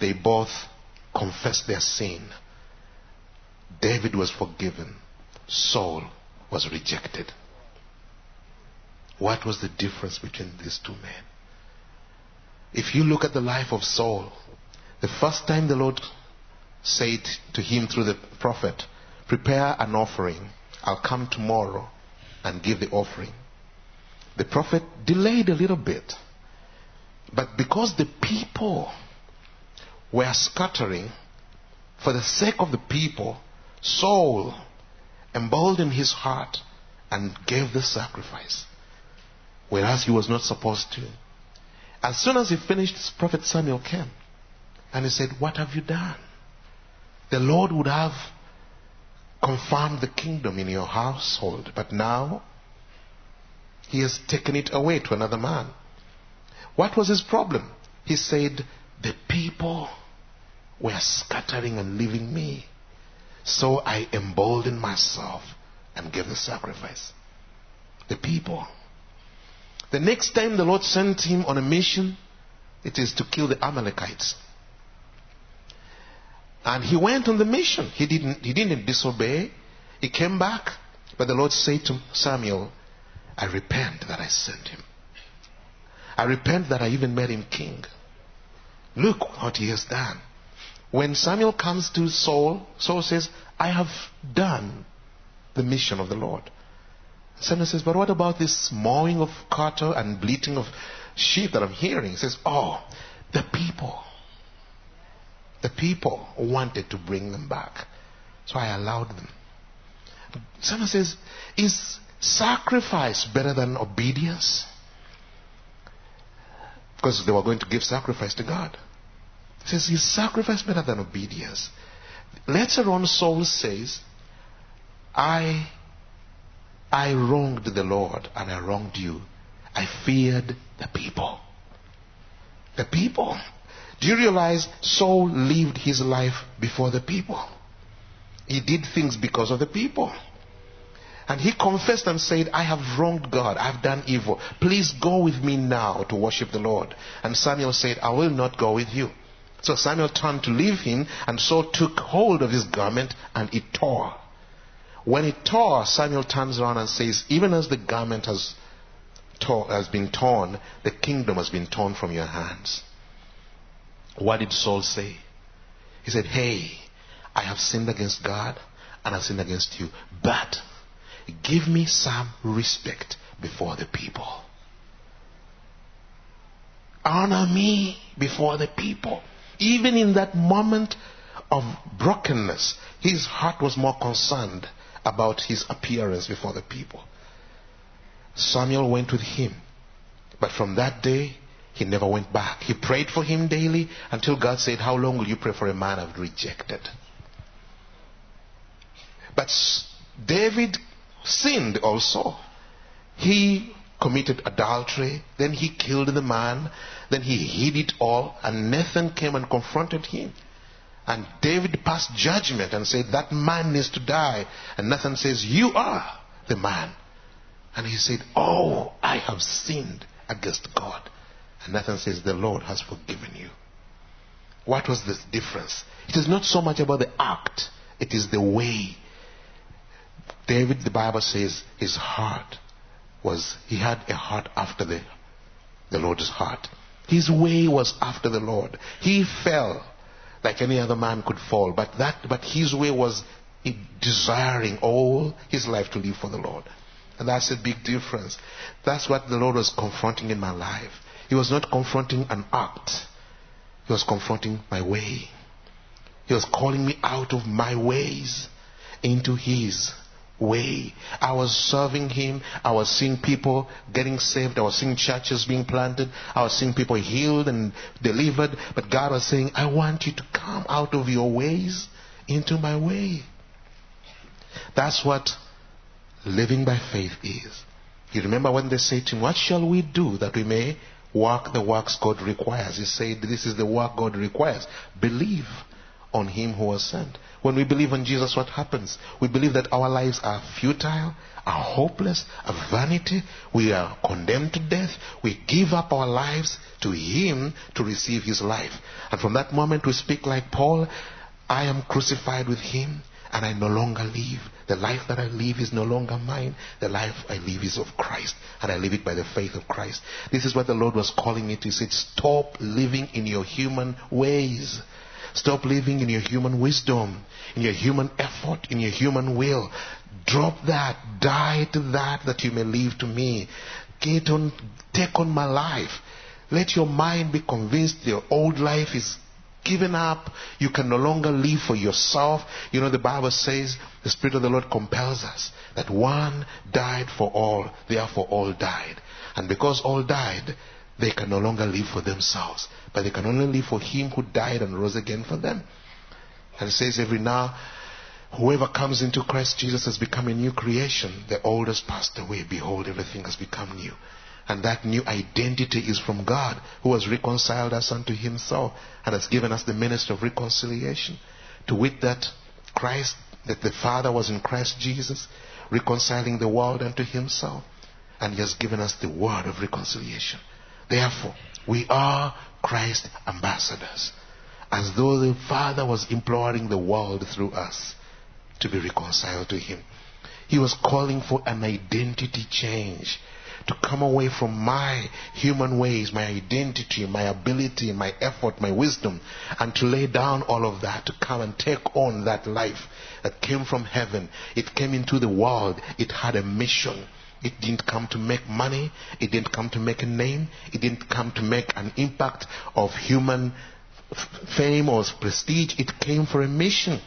They both confessed their sin. David was forgiven. Saul was rejected. What was the difference between these two men? If you look at the life of Saul, the first time the Lord said to him through the prophet, Prepare an offering. I'll come tomorrow and give the offering. The prophet delayed a little bit. But because the people were scattering, for the sake of the people, Saul emboldened his heart and gave the sacrifice, whereas he was not supposed to. As soon as he finished, Prophet Samuel came and he said, What have you done? The Lord would have confirmed the kingdom in your household, but now he has taken it away to another man. What was his problem? He said, The people were scattering and leaving me. So I emboldened myself and gave the sacrifice. The people. The next time the Lord sent him on a mission, it is to kill the Amalekites. And he went on the mission. He didn't, he didn't disobey. He came back. But the Lord said to Samuel, I repent that I sent him. I repent that I even made him king. Look what he has done. When Samuel comes to Saul, Saul says, I have done the mission of the Lord. Samuel says, But what about this mowing of cattle and bleating of sheep that I'm hearing? He says, Oh, the people. The people wanted to bring them back. So I allowed them. Samuel says, Is sacrifice better than obedience? Because they were going to give sacrifice to God. He says, Is sacrifice better than obedience? Later on, Saul says, I, I wronged the Lord and I wronged you. I feared the people. The people. Do you realize Saul lived his life before the people? He did things because of the people. And he confessed and said, I have wronged God. I've done evil. Please go with me now to worship the Lord. And Samuel said, I will not go with you. So Samuel turned to leave him, and Saul took hold of his garment and it tore. When it tore, Samuel turns around and says, Even as the garment has, tore, has been torn, the kingdom has been torn from your hands. What did Saul say? He said, Hey, I have sinned against God and I've sinned against you, but give me some respect before the people. Honor me before the people. Even in that moment of brokenness, his heart was more concerned about his appearance before the people. Samuel went with him. But from that day, He never went back. He prayed for him daily until God said, How long will you pray for a man I've rejected? But David sinned also. He committed adultery, then he killed the man, then he hid it all, and Nathan came and confronted him. And David passed judgment and said, That man needs to die. And Nathan says, You are the man. And he said, Oh, I have sinned against God. And Nathan says, The Lord has forgiven you. What was the difference? It is not so much about the act, it is the way. David, the Bible says, his heart was, he had a heart after the, the Lord's heart. His way was after the Lord. He fell like any other man could fall, but that, but his way was desiring all his life to live for the Lord. And that's a big difference. That's what the Lord was confronting in my life. He was not confronting an act. He was confronting my way. He was calling me out of my ways into His way. I was serving Him. I was seeing people getting saved. I was seeing churches being planted. I was seeing people healed and delivered. But God was saying, I want you to come out of your ways into my way. That's what living by faith is. You remember when they said to him, What shall we do that we may work the works God requires. He said, This is the work God requires. Believe on Him who was sent. When we believe on Jesus, what happens? We believe that our lives are futile, are hopeless, are vanity. We are condemned to death. We give up our lives to Him to receive His life. And from that moment, we speak like Paul I am crucified with Him and I no longer live. The life that I live is no longer mine. The life I live is of Christ, and I live it by the faith of Christ. This is what the Lord was calling me to. He said, Stop living in your human ways. Stop living in your human wisdom, in your human effort, in your human will. Drop that. Die to that that you may live to me. Get on, take on my life. Let your mind be convinced your old life is given up. You can no longer live for yourself. You know, the Bible says the Spirit of the Lord compels us that one died for all, therefore all died. And because all died, they can no longer live for themselves, but they can only live for Him who died and rose again for them. And it says every now, whoever comes into Christ Jesus has become a new creation. The old has passed away. Behold, everything has become new. And that new identity is from God, who has reconciled us unto himself and has given us the ministry of reconciliation. To wit that Christ, that the Father was in Christ Jesus, reconciling the world unto himself. And he has given us the word of reconciliation. Therefore, we are Christ ambassadors. As though the Father was imploring the world through us to be reconciled to him. He was calling for an identity change to come away from my human ways, my identity, my ability, my effort, my wisdom, and to lay down all of that, to come and take on that life that came from heaven. It came into the world. It had a mission. It didn't come to make money. It didn't come to make a name. It didn't come to make an impact of human fame or prestige. It came for a mission.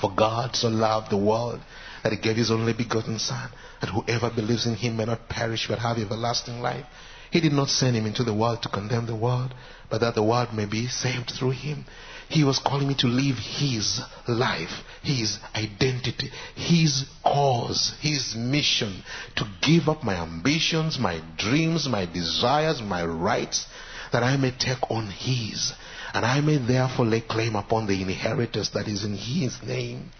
For God so loved the world that he gave his only begotten Son, that whoever believes in him may not perish but have everlasting life. He did not send him into the world to condemn the world, but that the world may be saved through him. He was calling me to live his life, his identity, his cause, his mission, to give up my ambitions, my dreams, my desires, my rights, that I may take on his, and I may therefore lay claim upon the inheritance that is in his name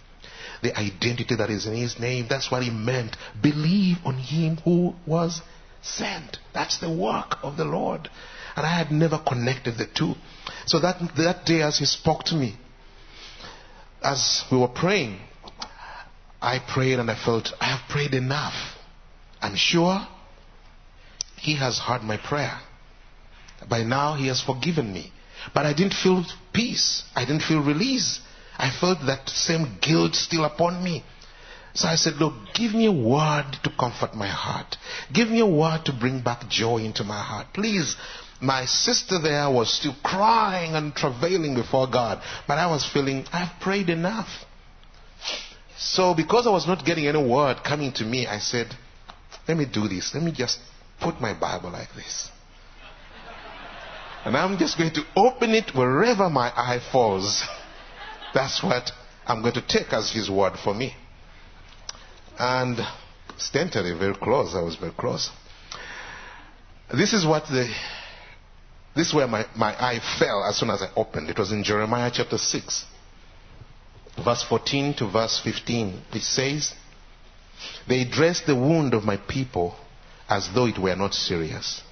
the identity that is in his name. That's what he meant. Believe on him who was sent. That's the work of the Lord. And I had never connected the two. So that, that day as he spoke to me, as we were praying, I prayed and I felt I have prayed enough. I'm sure he has heard my prayer. By now he has forgiven me. But I didn't feel peace. I didn't feel release. I felt that same guilt still upon me. So I said, Look, give me a word to comfort my heart. Give me a word to bring back joy into my heart. Please. My sister there was still crying and travailing before God, but I was feeling, I've prayed enough. So because I was not getting any word coming to me, I said, let me do this. Let me just put my Bible like this. And I'm just going to open it wherever my eye falls. [laughs] That's what I'm going to take as his word for me. And steadily, very close. I was very close. This is what the this is where my, my eye fell as soon as I opened. It was in Jeremiah chapter 6, verse 14 to verse 15. It says, They dress the wound of my people as though it were not serious.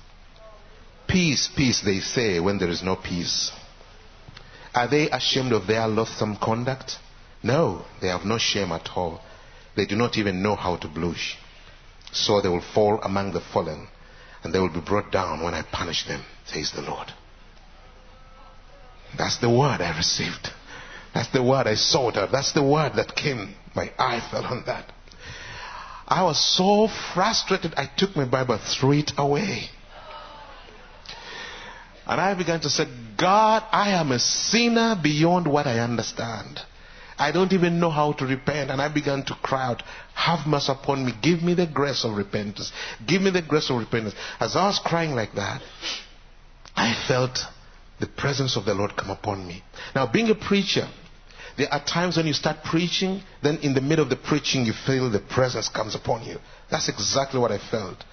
Peace, peace, they say, when there is no peace. Are they ashamed of their loathsome conduct? No, they have no shame at all. They do not even know how to blush. So they will fall among the fallen, and they will be brought down when I punish them, says the Lord. That's the word I received. That's the word I sought out. That's the word that came. My eye fell on that. I was so frustrated, I took my Bible, threw it away. And I began to say, God, I am a sinner beyond what I understand. I don't even know how to repent. And I began to cry out, Have mercy upon me. Give me the grace of repentance. Give me the grace of repentance. As I was crying like that, I felt the presence of the Lord come upon me. Now, being a preacher, there are times when you start preaching, then in the middle of the preaching, you feel the presence comes upon you. That's exactly what I felt.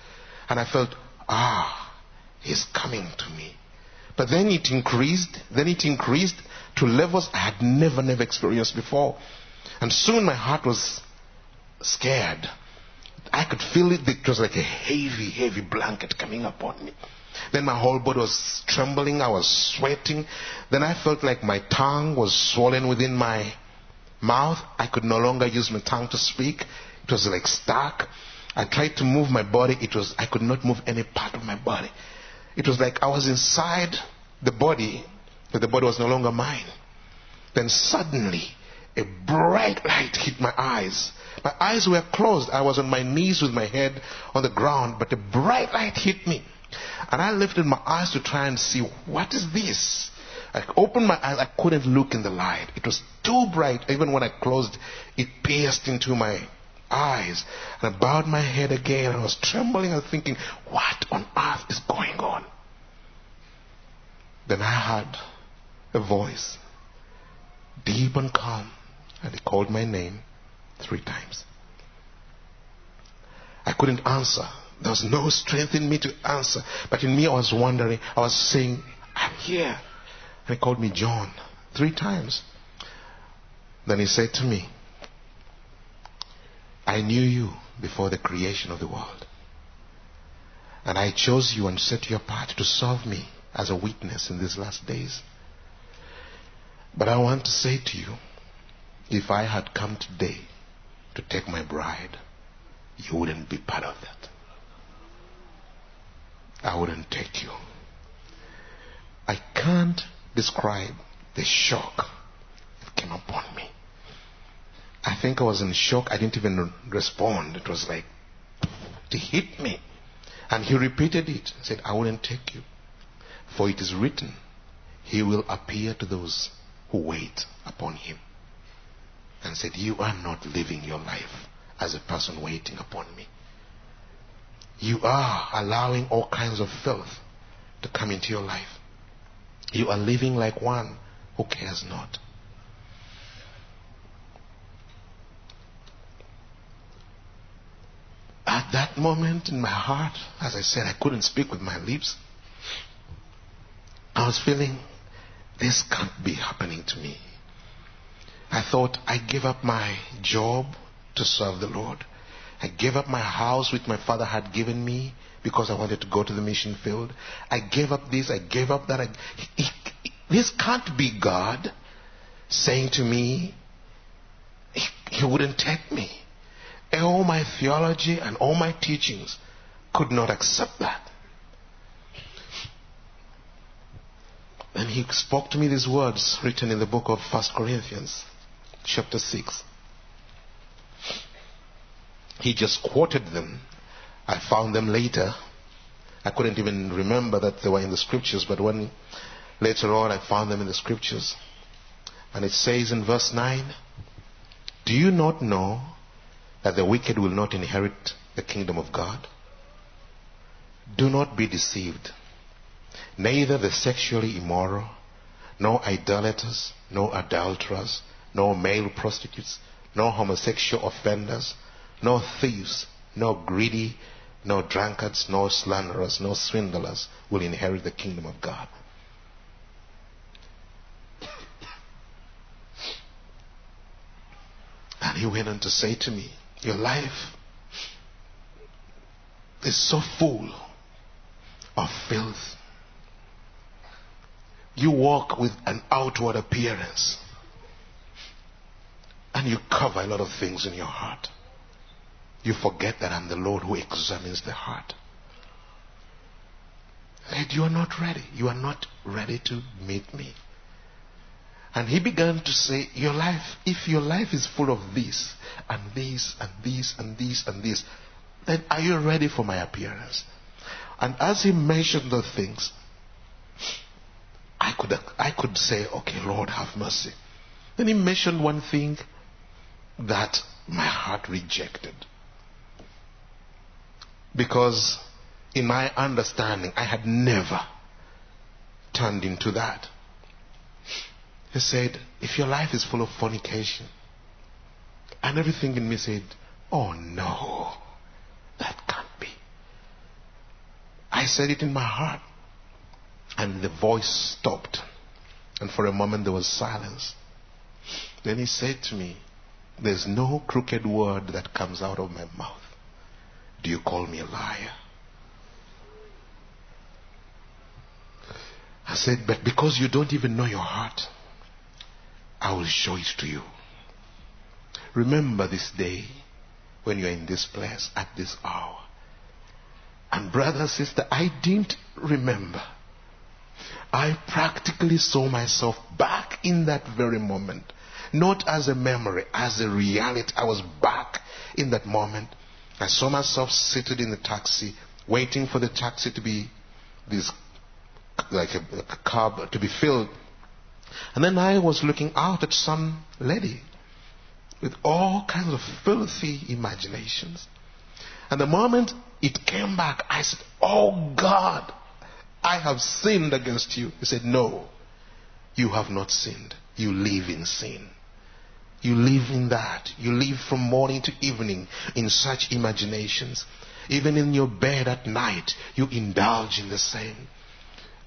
And I felt, ah, he's coming to me. But then it increased, then it increased to levels I had never, never experienced before. And soon my heart was scared. I could feel it. It was like a heavy, heavy blanket coming upon me. Then my whole body was trembling. I was sweating. Then I felt like my tongue was swollen within my mouth. I could no longer use my tongue to speak. It was like stuck. I tried to move my body. It was, I could not move any part of my body. It was like I was inside the body, but the body was no longer mine. Then suddenly, a bright light hit my eyes. My eyes were closed. I was on my knees with my head on the ground, but a bright light hit me. And I lifted my eyes to try and see what is this? I opened my eyes. I couldn't look in the light. It was too bright. Even when I closed, it pierced into my eyes. And I bowed my head again. I was trembling and thinking, what on earth is going on? Then I heard a voice, deep and calm, and it called my name three times. I couldn't answer. There was no strength in me to answer. But in me, I was wondering, I was saying, I'm here. And he called me John three times. Then he said to me, I knew you before the creation of the world. And I chose you and set you apart to serve me as a witness in these last days. But I want to say to you, if I had come today to take my bride, you wouldn't be part of that. I wouldn't take you. I can't describe the shock that came upon me. I think I was in shock. I didn't even respond. It was like, it hit me. And he repeated it. He said, I wouldn't take you. For it is written, He will appear to those who wait upon Him. And said, You are not living your life as a person waiting upon me. You are allowing all kinds of filth to come into your life. You are living like one who cares not. At that moment in my heart, as I said, I couldn't speak with my lips. I was feeling this can't be happening to me. I thought I gave up my job to serve the Lord. I gave up my house which my father had given me because I wanted to go to the mission field. I gave up this, I gave up that. I, he, he, this can't be God saying to me, he, he wouldn't take me. All my theology and all my teachings could not accept that. And he spoke to me these words written in the book of First Corinthians, chapter 6. He just quoted them. I found them later. I couldn't even remember that they were in the scriptures, but when later on I found them in the scriptures. And it says in verse 9, Do you not know that the wicked will not inherit the kingdom of God? Do not be deceived. Neither the sexually immoral, nor idolaters, nor adulterers, nor male prostitutes, nor homosexual offenders, nor thieves, nor greedy, nor drunkards, nor slanderers, nor swindlers will inherit the kingdom of God. And he went on to say to me, Your life is so full of filth. You walk with an outward appearance and you cover a lot of things in your heart. You forget that I'm the Lord who examines the heart. That you are not ready. You are not ready to meet me. And he began to say, Your life, if your life is full of this and this and this and this and this, then are you ready for my appearance? And as he mentioned those things, I could, I could say, Okay, Lord, have mercy. Then he mentioned one thing that my heart rejected. Because in my understanding, I had never turned into that. He said, If your life is full of fornication, and everything in me said, Oh no, that can't be. I said it in my heart, and the voice stopped. And for a moment there was silence. Then he said to me, There's no crooked word that comes out of my mouth. Do you call me a liar? I said, But because you don't even know your heart, I will show it to you. Remember this day when you're in this place at this hour. And brother, sister, I didn't remember. I practically saw myself back in that very moment. Not as a memory, as a reality. I was back in that moment. I saw myself seated in the taxi, waiting for the taxi to be this like a, a cab to be filled and then I was looking out at some lady with all kinds of filthy imaginations. And the moment it came back, I said, Oh God, I have sinned against you. He said, No, you have not sinned. You live in sin. You live in that. You live from morning to evening in such imaginations. Even in your bed at night, you indulge in the same.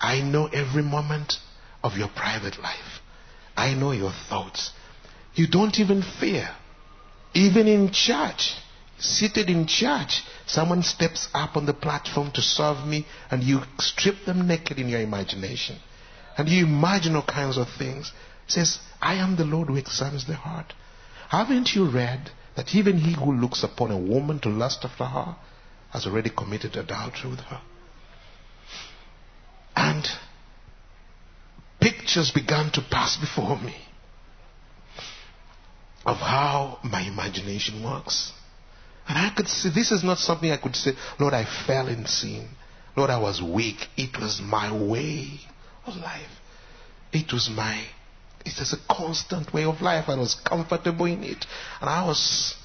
I know every moment of your private life. I know your thoughts. You don't even fear. Even in church, seated in church, someone steps up on the platform to serve me and you strip them naked in your imagination. And you imagine all kinds of things. It says, I am the Lord who examines the heart. Haven't you read that even he who looks upon a woman to lust after her has already committed adultery with her? And pictures began to pass before me of how my imagination works. And I could see this is not something I could say, Lord, I fell in sin. Lord, I was weak. It was my way of life. It was my, it was a constant way of life. I was comfortable in it. And I was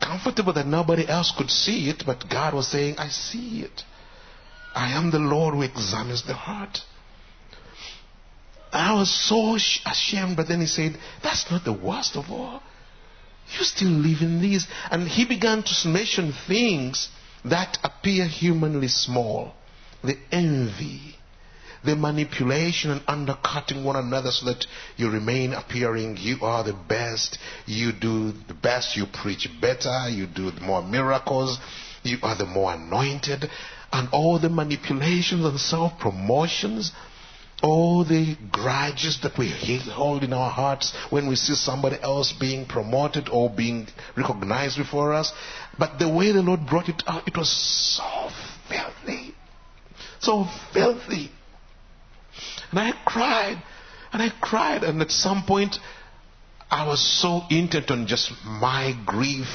comfortable that nobody else could see it, but God was saying, I see it. I am the Lord who examines the heart. I was so ashamed, but then he said, That's not the worst of all. You still live in these. And he began to mention things that appear humanly small. The envy, the manipulation and undercutting one another so that you remain appearing. You are the best, you do the best, you preach better, you do more miracles, you are the more anointed, and all the manipulations and self promotions all the grudges that we hold in our hearts when we see somebody else being promoted or being recognized before us. But the way the Lord brought it out, it was so filthy. So filthy. And I cried. And I cried. And at some point, I was so intent on just my grief.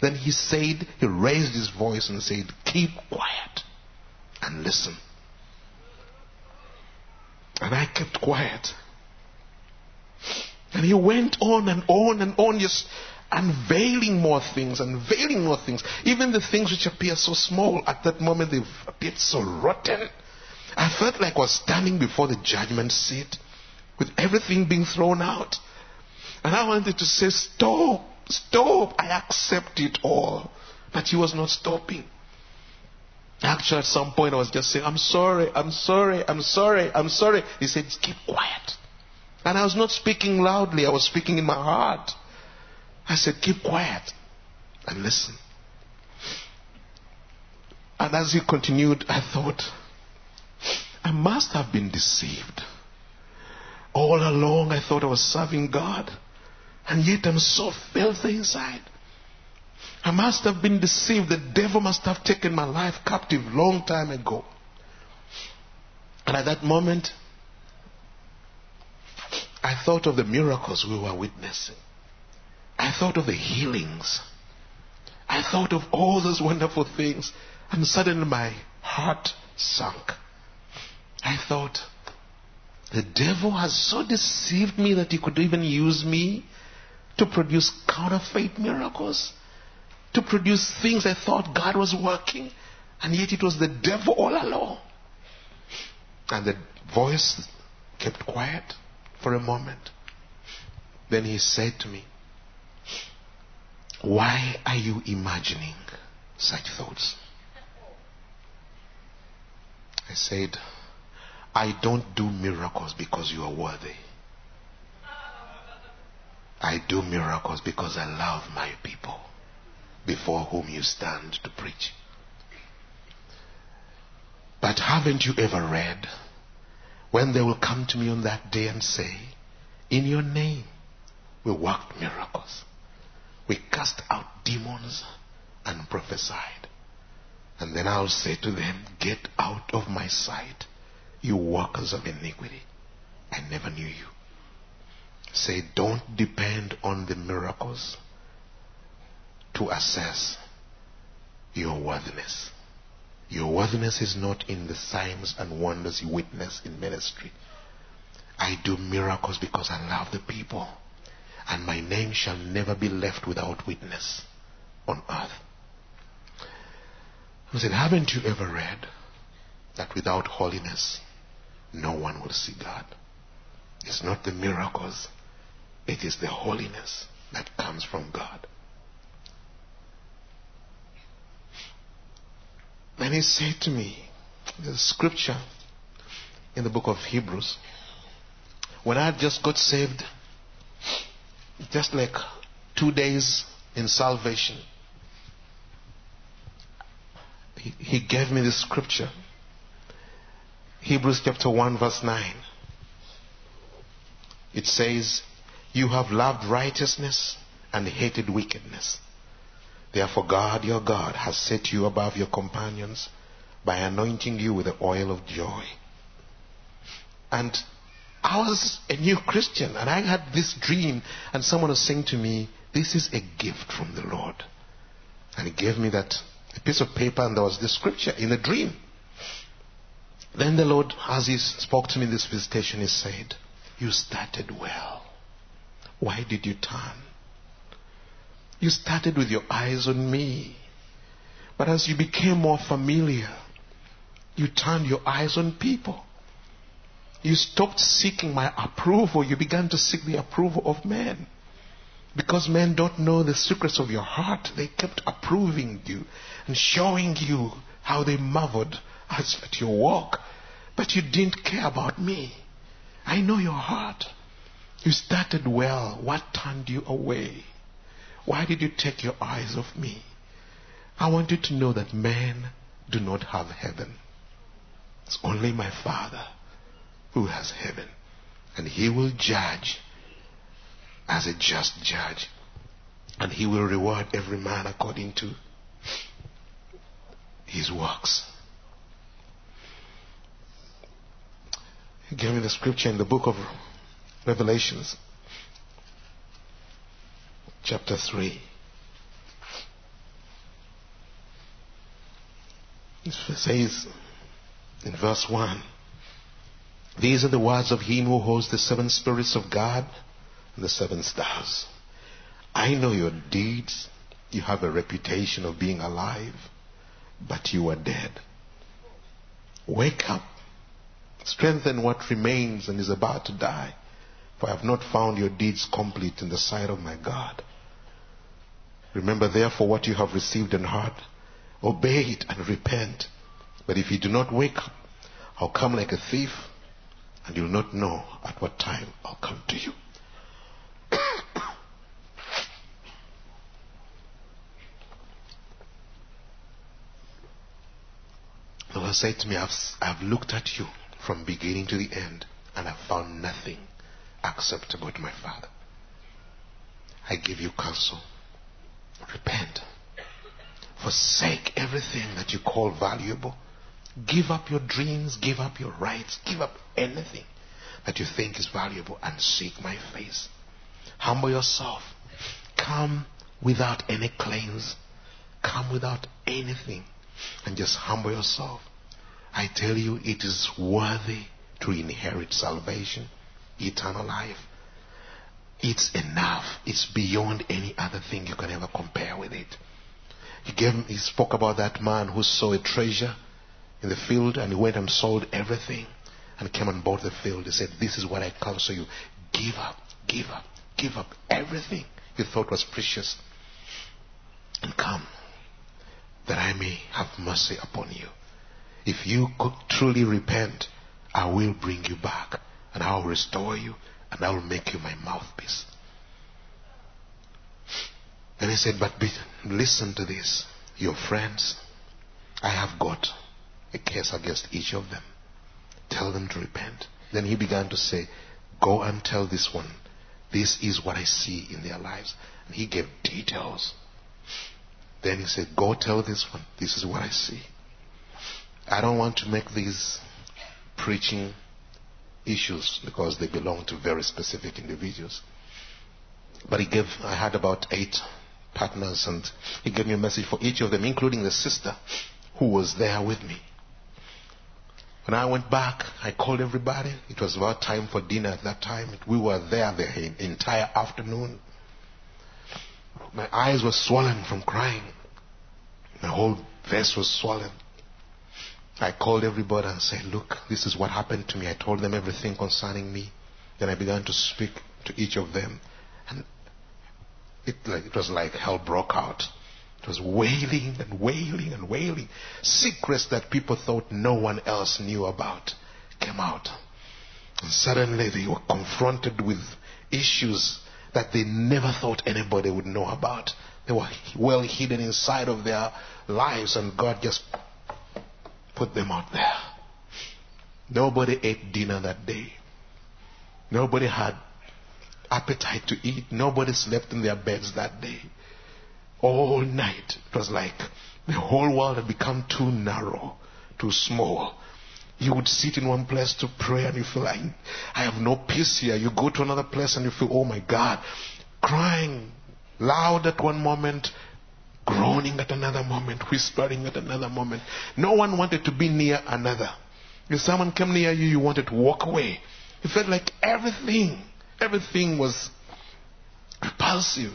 Then he said, he raised his voice and said, Keep quiet and listen. And I kept quiet. And he went on and on and on, just unveiling more things, unveiling more things. Even the things which appear so small at that moment, they appeared so rotten. I felt like I was standing before the judgment seat with everything being thrown out. And I wanted to say, Stop, stop, I accept it all. But he was not stopping. Actually, at some point, I was just saying, I'm sorry, I'm sorry, I'm sorry, I'm sorry. He said, Keep quiet. And I was not speaking loudly, I was speaking in my heart. I said, Keep quiet and listen. And as he continued, I thought, I must have been deceived. All along, I thought I was serving God, and yet I'm so filthy inside. I must have been deceived. The devil must have taken my life captive long time ago. And at that moment, I thought of the miracles we were witnessing. I thought of the healings. I thought of all those wonderful things. And suddenly my heart sunk. I thought, the devil has so deceived me that he could even use me to produce counterfeit miracles, to produce things I thought God was working, and yet it was the devil all along. And the voice kept quiet for a moment. Then he said to me, Why are you imagining such thoughts? I said, I don't do miracles because you are worthy. I do miracles because I love my people before whom you stand to preach. But haven't you ever read when they will come to me on that day and say, In your name we worked miracles, we cast out demons and prophesied. And then I'll say to them, Get out of my sight you workers of iniquity. I never knew you. Say, don't depend on the miracles to assess your worthiness. Your worthiness is not in the signs and wonders you witness in ministry. I do miracles because I love the people, and my name shall never be left without witness on earth. I said, Haven't you ever read that without holiness, no one will see God. It's not the miracles, it is the holiness that comes from God. Then he said to me, there's a scripture in the book of Hebrews. When I just got saved, just like two days in salvation, he, he gave me this scripture. Hebrews chapter 1 verse 9. It says, You have loved righteousness and hated wickedness. Therefore God, your God, has set you above your companions by anointing you with the oil of joy. And I was a new Christian and I had this dream and someone was saying to me, this is a gift from the Lord. And he gave me that a piece of paper and there was this scripture in a dream. Then the Lord, as He spoke to me in this visitation, He said, You started well. Why did you turn? You started with your eyes on me. But as you became more familiar, you turned your eyes on people. You stopped seeking my approval. You began to seek the approval of men. Because men don't know the secrets of your heart, they kept approving you and showing you how they marveled at your walk, but you didn't care about me. I know your heart. You started well. What turned you away? Why did you take your eyes off me? I want you to know that men do not have heaven. It's only my Father who has heaven. And He will judge as a just judge. And He will reward every man according to his works. He gave me the scripture in the book of Revelations, chapter 3. It says in verse 1 These are the words of him who holds the seven spirits of God and the seven stars. I know your deeds. You have a reputation of being alive, but you are dead. Wake up Strengthen what remains and is about to die. For I have not found your deeds complete in the sight of my God. Remember therefore what you have received and heard. Obey it and repent. But if you do not wake up, I'll come like a thief, and you'll not know at what time I'll come to you. [coughs] the Lord said to me, I've, I've looked at you from beginning to the end, and I've found nothing acceptable to my Father. I give you counsel. Repent. Forsake everything that you call valuable. Give up your dreams, give up your rights, give up anything that you think is valuable and seek my face. Humble yourself. Come without any claims. Come without anything. And just humble yourself. I tell you, it is worthy to inherit salvation, eternal life. It's enough. It's beyond any other thing you can ever compare with it. He gave, he spoke about that man who saw a treasure in the field and he went and sold everything and came and bought the field. He said, This is what I counsel you. Give up, give up, give up everything you thought was precious and come that I may have mercy upon you. If you could truly repent, I will bring you back and I will restore you and I will make you my mouthpiece. And he said, But be, listen to this. Your friends, I have got a case against each of them. Tell them to repent. Then he began to say, Go and tell this one, this is what I see in their lives. And he gave details. Then he said, Go tell this one, this is what I see. I don't want to make these preaching issues because they belong to very specific individuals. But he gave, I had about eight partners and he gave me a message for each of them, including the sister who was there with me. When I went back, I called everybody. It was about time for dinner at that time. We were there the entire afternoon. My eyes were swollen from crying. My whole face was swollen. I called everybody and said, Look, this is what happened to me. I told them everything concerning me. Then I began to speak to each of them. And it, like, it was like hell broke out. It was wailing and wailing and wailing. Secrets that people thought no one else knew about came out. And suddenly they were confronted with issues that they never thought anybody would know about. They were well hidden inside of their lives, and God just put them out there. Nobody ate dinner that day. Nobody had appetite to eat. Nobody slept in their beds that day. All night. It was like the whole world had become too narrow, too small. You would sit in one place to pray and you feel like, I have no peace here. You go to another place and you feel, oh my God, crying loud at one moment, groaning at another moment, whispering at another moment. No one wanted to be near another. If someone came near you, you wanted to walk away. You felt like everything, everything was repulsive.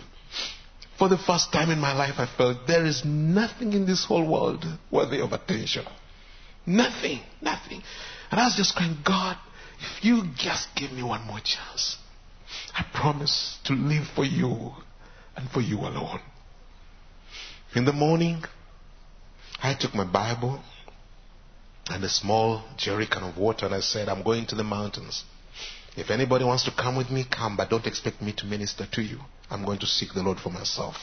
For the first time in my life, I felt there is nothing in this whole world worthy of attention. Nothing, nothing. And I was just crying, God, if you just give me one more chance, I promise to live for you and for you alone. In the morning, I took my Bible and a small jerry can of water and I said, I'm going to the mountains. If anybody wants to come with me, come, but don't expect me to minister to you. I'm going to seek the Lord for myself.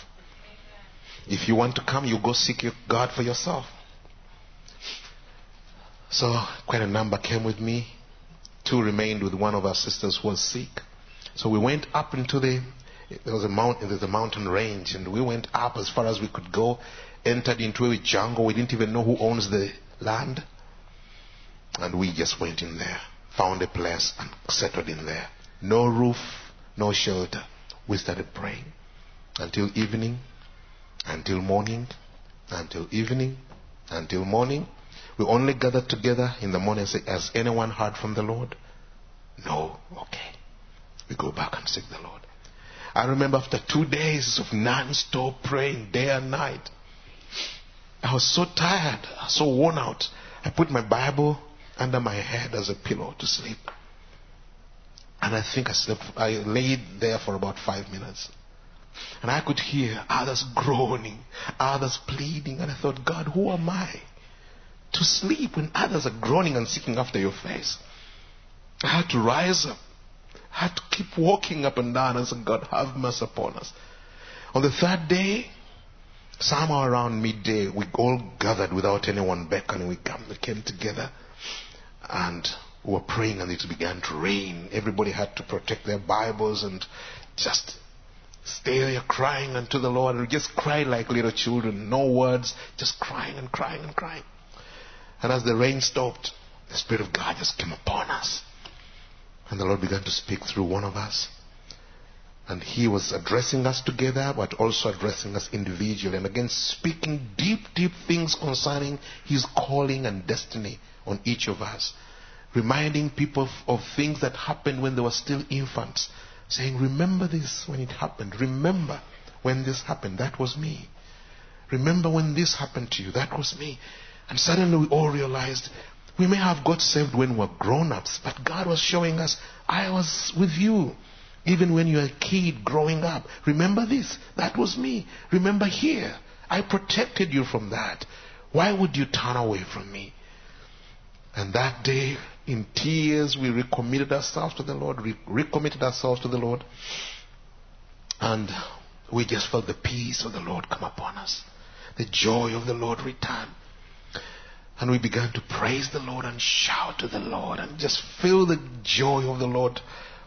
If you want to come, you go seek your God for yourself. So quite a number came with me. Two remained with one of our sisters who was sick. So we went up into the there was a mountain there's a mountain range and we went up as far as we could go, entered into a jungle. We didn't even know who owns the land. And we just went in there, found a place and settled in there. No roof, no shelter we started praying until evening, until morning, until evening, until morning. We only gathered together in the morning and said, Has anyone heard from the Lord? No. Okay. We go back and seek the Lord. I remember after two days of non-stop praying day and night, I was so tired, so worn out. I put my Bible under my head as a pillow to sleep. And I think I slept, I laid there for about five minutes. And I could hear others groaning, others pleading. And I thought, God, who am I to sleep when others are groaning and seeking after your face? I had to rise up. Had to keep walking up and down and say, God, have mercy upon us. On the third day, somehow around midday, we all gathered without anyone beckoning. We came together and we were praying and it began to rain. Everybody had to protect their Bibles and just stay there crying unto the Lord and just cry like little children. No words, just crying and crying and crying. And as the rain stopped, the Spirit of God just came upon us. And the Lord began to speak through one of us. And He was addressing us together, but also addressing us individually. And again, speaking deep, deep things concerning His calling and destiny on each of us. Reminding people of, things that happened when they were still infants saying, Remember this when it happened. Remember when this happened. That was me. Remember when this happened to you. That was me. And suddenly we all realized we may have got saved when we were grown ups, but God was showing us, I was with you. Even when you were a kid growing up. Remember this? That was me. Remember here. I protected you from that. Why would you turn away from me? And that day, in tears, we recommitted ourselves to the Lord, re- recommitted ourselves to the Lord, and we just felt the peace of the Lord come upon us. The joy of the Lord return. And we began to praise the Lord and shout to the Lord and just feel the joy of the Lord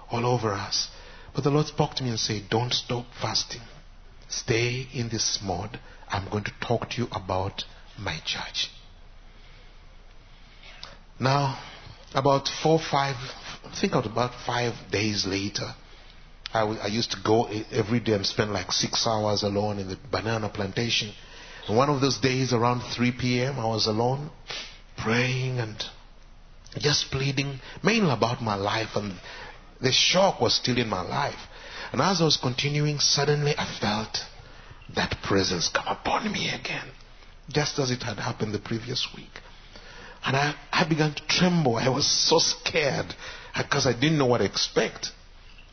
all over us. But the Lord spoke to me and said, Don't stop fasting. Stay in this mode. I'm going to talk to you about my church. Now, about four, five, I think about five days later, I, w- I used to go every day and spend like six hours alone in the banana plantation. One of those days around 3 p.m., I was alone, praying and just pleading, mainly about my life. And the shock was still in my life. And as I was continuing, suddenly I felt that presence come upon me again, just as it had happened the previous week. And I, I began to tremble. I was so scared because I didn't know what to expect.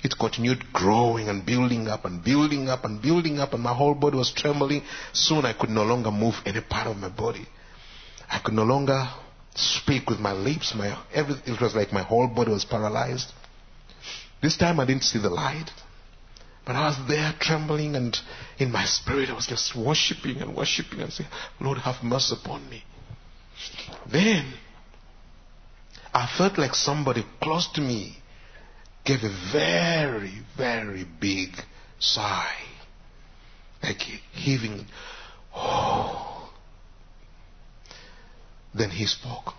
It continued growing and building up and building up and building up, and my whole body was trembling. Soon I could no longer move any part of my body. I could no longer speak with my lips. My, it was like my whole body was paralyzed. This time I didn't see the light. But I was there trembling, and in my spirit I was just worshiping and worshiping and saying, Lord, have mercy upon me. Then I felt like somebody close to me gave a very, very big sigh. Like heaving. Oh. [sighs] Then he spoke.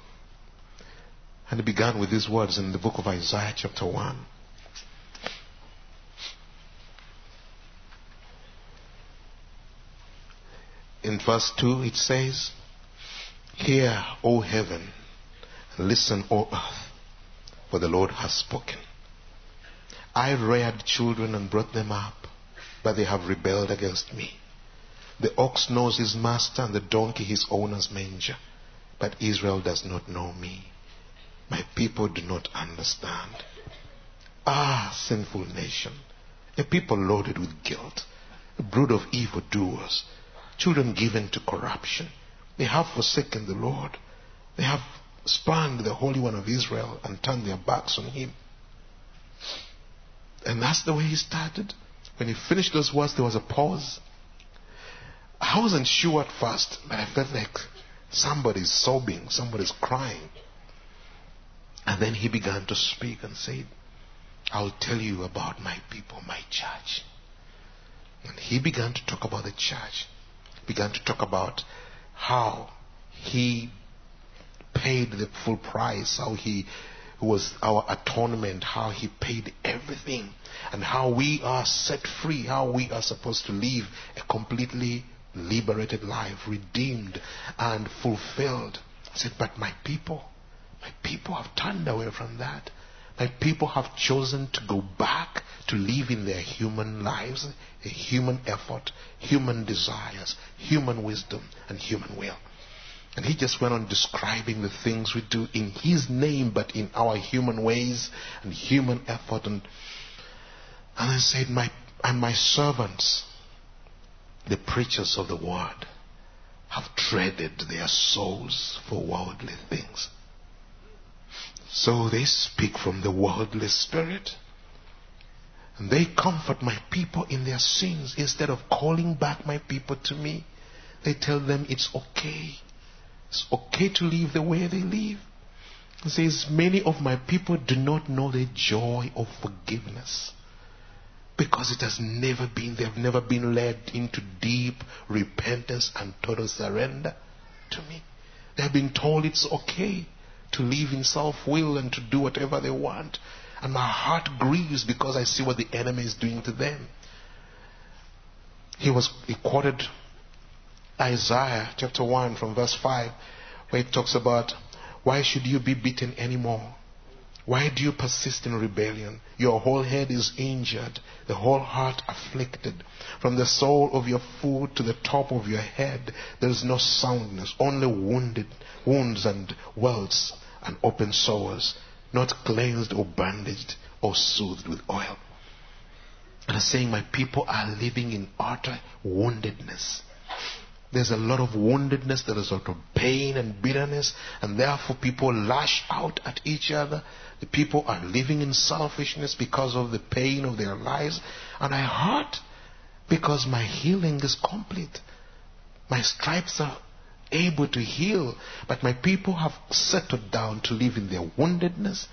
And he began with these words in the book of Isaiah, chapter 1. In verse 2, it says, Hear, O heaven, listen, O earth, for the Lord has spoken. I reared children and brought them up, but they have rebelled against me. The ox knows his master and the donkey his owner's manger, but Israel does not know me. My people do not understand. Ah, sinful nation, a people loaded with guilt, a brood of evil doers, children given to corruption they have forsaken the Lord. They have spurned the Holy One of Israel and turned their backs on Him. And that's the way he started. When he finished those words, there was a pause. I wasn't sure at first, but I felt like somebody's sobbing, somebody's crying. And then he began to speak and said, I'll tell you about my people, my church. And he began to talk about the church. Began to talk about how he paid the full price, how he was our atonement, how he paid everything, and how we are set free, how we are supposed to live a completely liberated life, redeemed and fulfilled. I said, but my people, my people have turned away from that. My people have chosen to go back to live in their human lives, a human effort, human desires, human wisdom, and human will. And he just went on describing the things we do in his name, but in our human ways and human effort. And, and then said, my, and my servants, the preachers of the word, have traded their souls for worldly things. So they speak from the worldly spirit. And they comfort my people in their sins instead of calling back my people to me. They tell them it's okay. It's okay to live the way they live. He says, Many of my people do not know the joy of forgiveness because it has never been, they have never been led into deep repentance and total surrender to me. They have been told it's okay to live in self will and to do whatever they want. And my heart grieves because I see what the enemy is doing to them. He was he quoted Isaiah chapter 1 from verse 5 where it talks about why should you be beaten anymore? Why do you persist in rebellion? Your whole head is injured, the whole heart afflicted. From the sole of your foot to the top of your head, there is no soundness, only wounded wounds and welts and open sores, not cleansed or bandaged or soothed with oil. And I'm saying my people are living in utter woundedness. There's a lot of woundedness, there is a lot of pain and bitterness, and therefore people lash out at each other. The people are living in selfishness because of the pain of their lives. And I hurt because my healing is complete. My stripes are able to heal, but my people have settled down to live in their woundedness,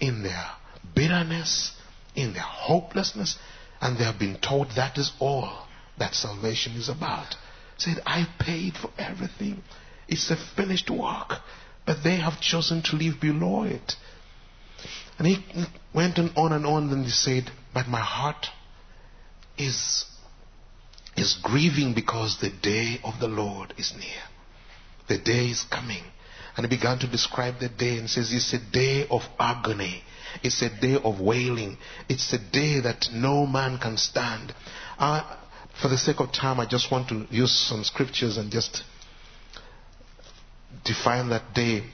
in their bitterness, in their hopelessness, and they have been told that is all that salvation is about. Said, I paid for everything. It's a finished work. But they have chosen to live below it. And he went on and on, and he said, But my heart is, is grieving because the day of the Lord is near. The day is coming. And he began to describe the day and says, It's a day of agony. It's a day of wailing. It's a day that no man can stand. Uh, for the sake of time, I just want to use some scriptures and just define that day.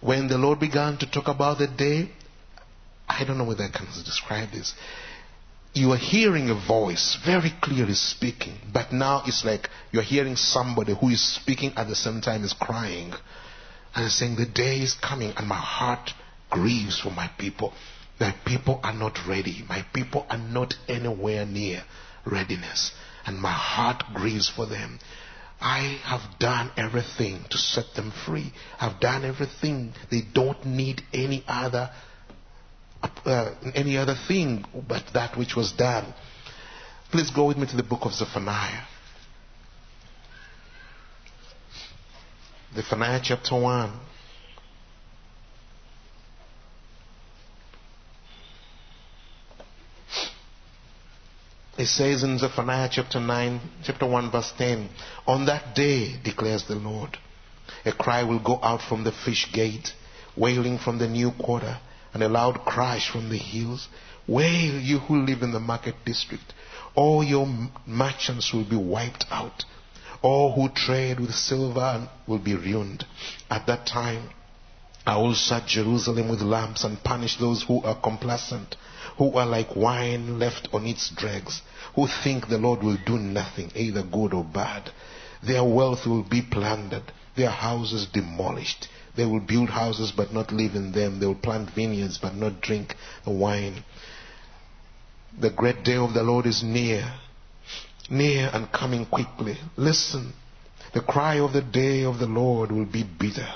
When the Lord began to talk about the day, I don't know whether I can describe this. You are hearing a voice very clearly speaking, but now it's like you're hearing somebody who is speaking at the same time is crying and saying, The day is coming, and my heart grieves for my people. My people are not ready. My people are not anywhere near readiness. And my heart grieves for them. I have done everything to set them free. I've done everything. They don't need any other uh, any other thing but that which was done. Please go with me to the book of Zephaniah. Zephaniah chapter 1. It says in Zephaniah chapter 9, chapter 1, verse 10, On that day, declares the Lord, a cry will go out from the fish gate, wailing from the new quarter, and a loud crash from the hills. Wail, you who live in the market district. All your merchants will be wiped out. All who trade with silver will be ruined. At that time, I will set Jerusalem with lamps and punish those who are complacent who are like wine left on its dregs, who think the Lord will do nothing, either good or bad. Their wealth will be plundered, their houses demolished. They will build houses but not live in them. They will plant vineyards but not drink the wine. The great day of the Lord is near, near and coming quickly. Listen, the cry of the day of the Lord will be bitter.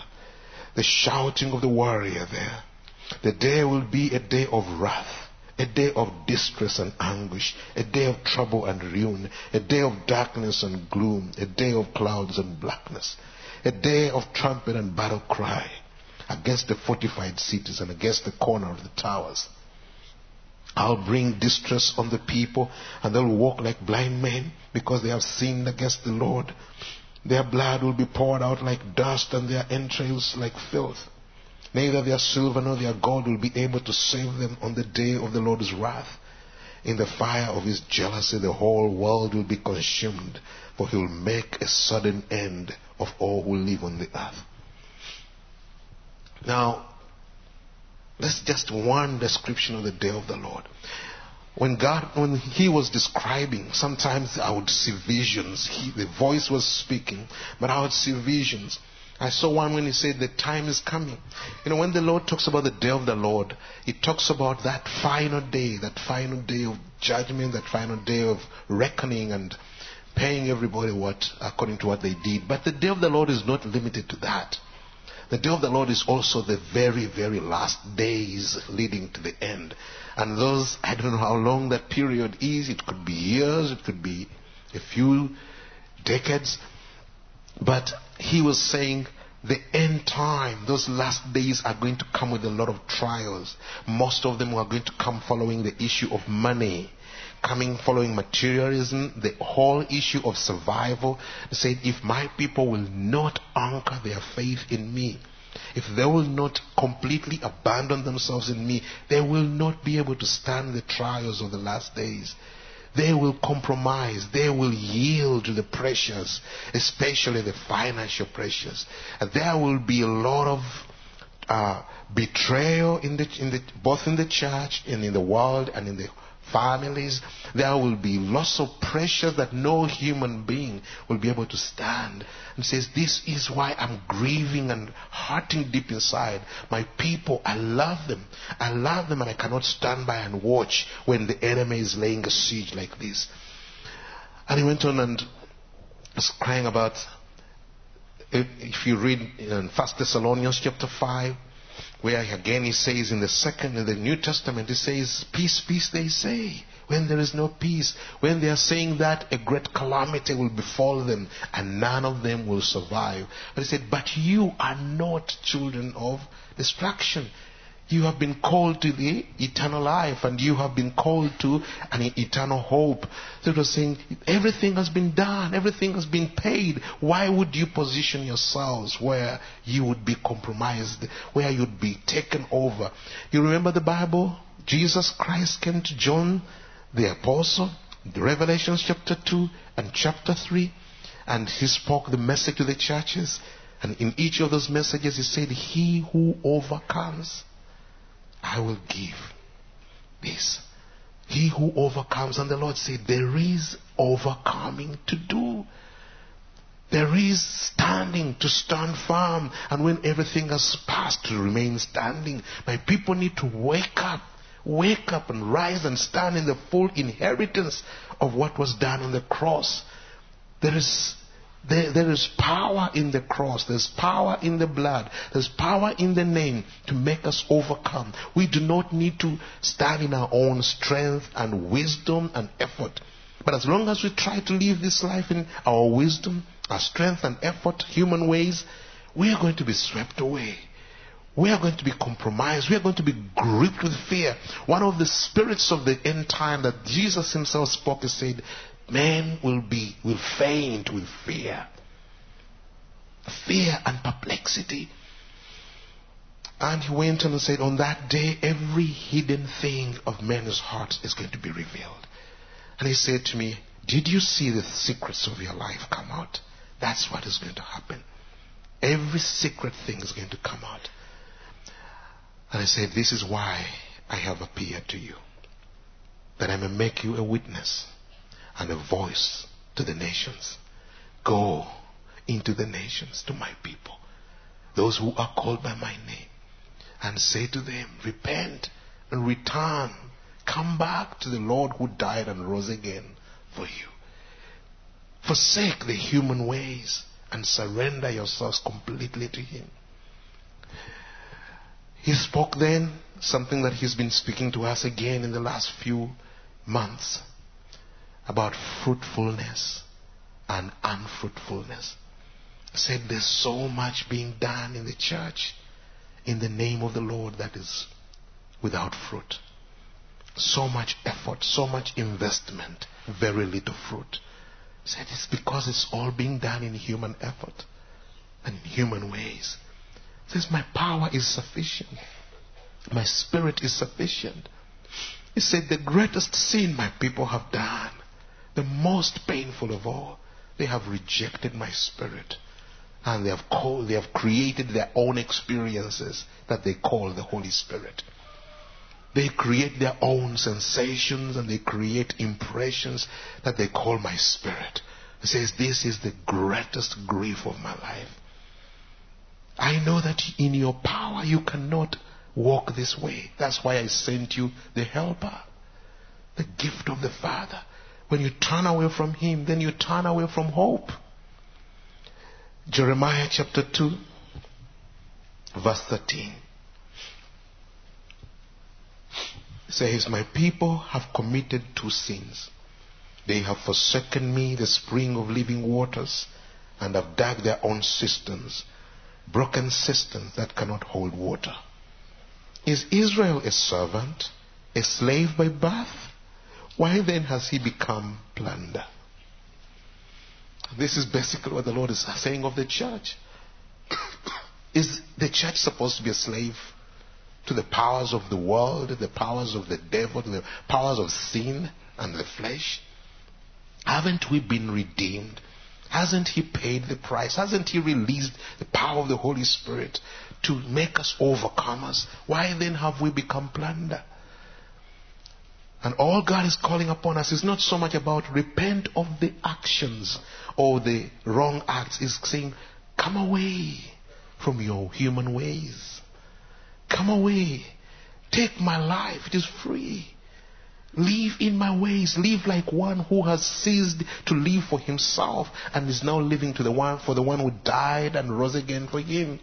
The shouting of the warrior there. The day will be a day of wrath a day of distress and anguish, a day of trouble and ruin, a day of darkness and gloom, a day of clouds and blackness, a day of trumpet and battle cry against the fortified cities and against the corner of the towers. I'll bring distress on the people, and they'll walk like blind men because they have sinned against the Lord. Their blood will be poured out like dust, and their entrails like filth. Neither their silver nor their gold will be able to save them on the day of the Lord's wrath. In the fire of his jealousy, the whole world will be consumed, for he will make a sudden end of all who live on the earth. Now, that's just one description of the day of the Lord. When God, when He was describing, sometimes I would see visions. He, the voice was speaking, but I would see visions. I saw one when he said the time is coming. You know, when the Lord talks about the day of the Lord, he talks about that final day, that final day of judgment, that final day of reckoning and paying everybody what according to what they did. But the day of the Lord is not limited to that. The day of the Lord is also the very, very last days leading to the end. And those, I don't know how long that period is. It could be years, it could be a few decades. But he was saying the end time, those last days are going to come with a lot of trials. Most of them are going to come following the issue of money, coming following materialism, the whole issue of survival. They said, if my people will not anchor their faith in me, if they will not completely abandon themselves in me, they will not be able to stand the trials of the last days. They will compromise. They will yield to the pressures, especially the financial pressures. And there will be a lot of uh, betrayal in the, in the, both in the church and in the world and in the families. There will be lots of pressure that no human being will be able to stand. And says, This is why I'm grieving and hurting deep inside. My people, I love them. I love them and I cannot stand by and watch when the enemy is laying a siege like this. And he went on and was crying about if you read in First Thessalonians chapter 5, where again he says in the second, in the New Testament, he says, Peace, peace, they say. When there is no peace, when they are saying that a great calamity will befall them and none of them will survive. But he said, But you are not children of destruction. You have been called to the eternal life and you have been called to an eternal hope. So it was saying, everything has been done, everything has been paid. Why would you position yourselves where you would be compromised, where you'd be taken over? You remember the Bible? Jesus Christ came to John the apostle, the Revelations chapter 2 and chapter 3, and he spoke the message to the churches. And in each of those messages, he said, He who overcomes I will give this. He who overcomes, and the Lord said, There is overcoming to do. There is standing to stand firm. And when everything has passed, to remain standing. My people need to wake up. Wake up and rise and stand in the full inheritance of what was done on the cross. There is there, there is power in the cross. There's power in the blood. There's power in the name to make us overcome. We do not need to stand in our own strength and wisdom and effort. But as long as we try to live this life in our wisdom, our strength and effort, human ways, we are going to be swept away. We are going to be compromised. We are going to be gripped with fear. One of the spirits of the end time that Jesus himself spoke, he said, men will be will faint with fear. Fear and perplexity. And he went on and said on that day every hidden thing of men's hearts is going to be revealed. And he said to me did you see the secrets of your life come out? That's what is going to happen. Every secret thing is going to come out. And i said this is why i have appeared to you that i may make you a witness and a voice to the nations. Go into the nations to my people, those who are called by my name, and say to them, Repent and return. Come back to the Lord who died and rose again for you. Forsake the human ways and surrender yourselves completely to Him. He spoke then something that He's been speaking to us again in the last few months about fruitfulness and unfruitfulness. I said there's so much being done in the church in the name of the Lord that is without fruit. So much effort, so much investment, very little fruit. I said it's because it's all being done in human effort and in human ways. He says my power is sufficient. My spirit is sufficient. He said, The greatest sin my people have done, the most painful of all, they have rejected my spirit. And they have called, they have created their own experiences that they call the Holy Spirit. They create their own sensations and they create impressions that they call my spirit. He says, This is the greatest grief of my life. I know that in your power you cannot walk this way. That's why I sent you the helper, the gift of the Father. When you turn away from Him, then you turn away from hope. Jeremiah chapter 2, verse 13 says, My people have committed two sins. They have forsaken me, the spring of living waters, and have dug their own cisterns, broken cisterns that cannot hold water. Is Israel a servant, a slave by birth? Why then has he become plunder? This is basically what the Lord is saying of the church. [coughs] is the church supposed to be a slave to the powers of the world, the powers of the devil, the powers of sin and the flesh? Haven't we been redeemed? Hasn't He paid the price? Hasn't He released the power of the Holy Spirit to make us overcomers? Why then have we become plunder? And all God is calling upon us is not so much about repent of the actions or the wrong acts. He's saying, come away from your human ways. Come away. Take my life. It is free. Live in my ways. Live like one who has ceased to live for himself and is now living to the one for the one who died and rose again for him.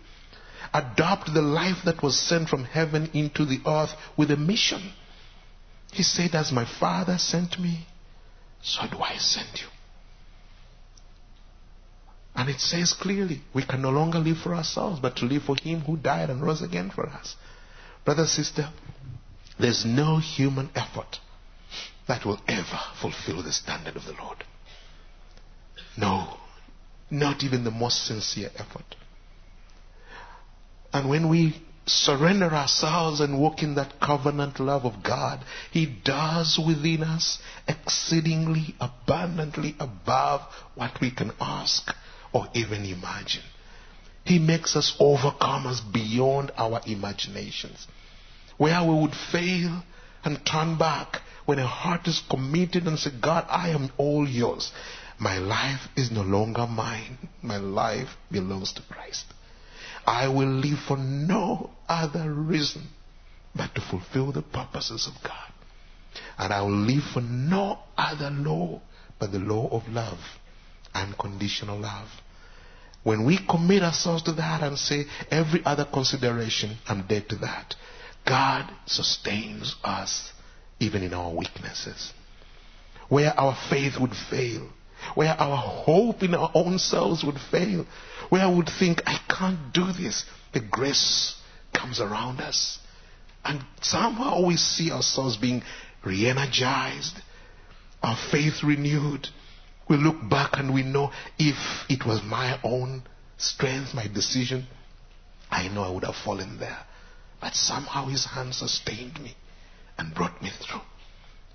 Adopt the life that was sent from heaven into the earth with a mission. He said, As my Father sent me, so do I send you. And it says clearly, we can no longer live for ourselves, but to live for Him who died and rose again for us. Brother, sister, there's no human effort that will ever fulfill the standard of the Lord. No, not even the most sincere effort. And when we surrender ourselves and walk in that covenant love of God, He does within us exceedingly abundantly above what we can ask or even imagine. He makes us overcomers beyond our imaginations. Where we would fail and turn back when a heart is committed and say, God, I am all yours. My life is no longer mine. My life belongs to Christ. I will live for no other reason but to fulfill the purposes of God. And I will live for no other law but the law of love, unconditional love. When we commit ourselves to that and say, every other consideration, I'm dead to that, God sustains us even in our weaknesses. Where our faith would fail, where our hope in our own selves would fail, where I would think, I can't do this, the grace comes around us. And somehow we see ourselves being re energized, our faith renewed, we look back and we know if it was my own strength, my decision, I know I would have fallen there. But somehow his hand sustained me and brought me through.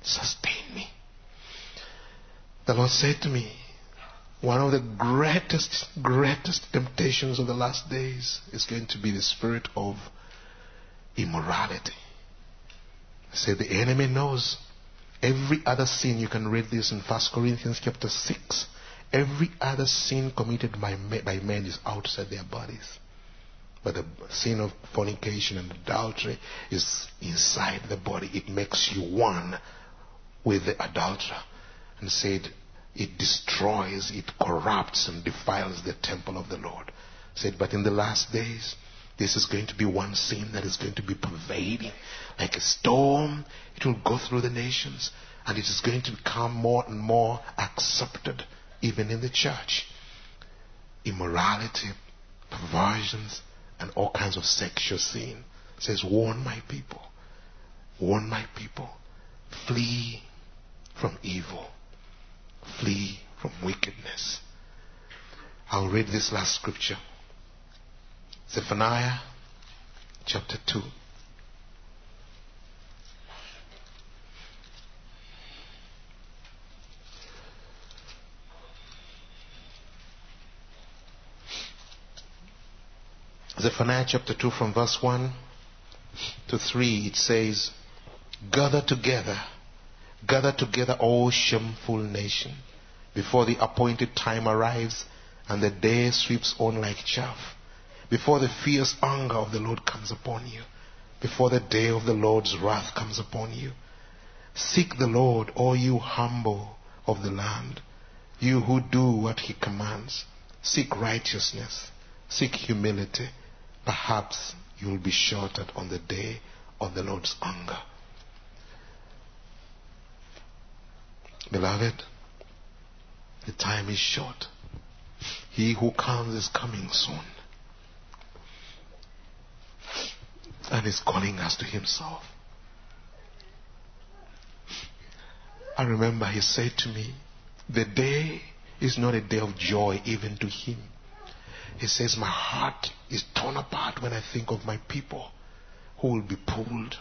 Sustained me. The Lord said to me, one of the greatest, greatest temptations of the last days is going to be the spirit of immorality. Said the enemy knows Every other sin, you can read this in 1 Corinthians chapter 6. Every other sin committed by, by men is outside their bodies. But the sin of fornication and adultery is inside the body. It makes you one with the adulterer. And said, it destroys, it corrupts and defiles the temple of the Lord. Said, but in the last days, this is going to be one sin that is going to be pervading like a storm. It will go through the nations and it is going to become more and more accepted even in the church. Immorality, perversions, and all kinds of sexual sin. Says, warn my people. Warn my people. Flee from evil. Flee from wickedness. I'll read this last scripture. Zephaniah chapter 2. Zephaniah chapter 2 from verse 1 to 3 it says, Gather together gather together, O shameful nation, before the appointed time arrives and the day sweeps on like chaff, before the fierce anger of the Lord comes upon you, before the day of the Lord's wrath comes upon you. Seek the Lord, all you humble of the land, you who do what he commands. Seek righteousness, seek humility. Perhaps you will be sheltered on the day of the Lord's anger. Beloved, the time is short. He who comes is coming soon. And is calling us to himself. I remember he said to me, The day is not a day of joy even to him. He says, My heart is torn apart when I think of my people who will be pulled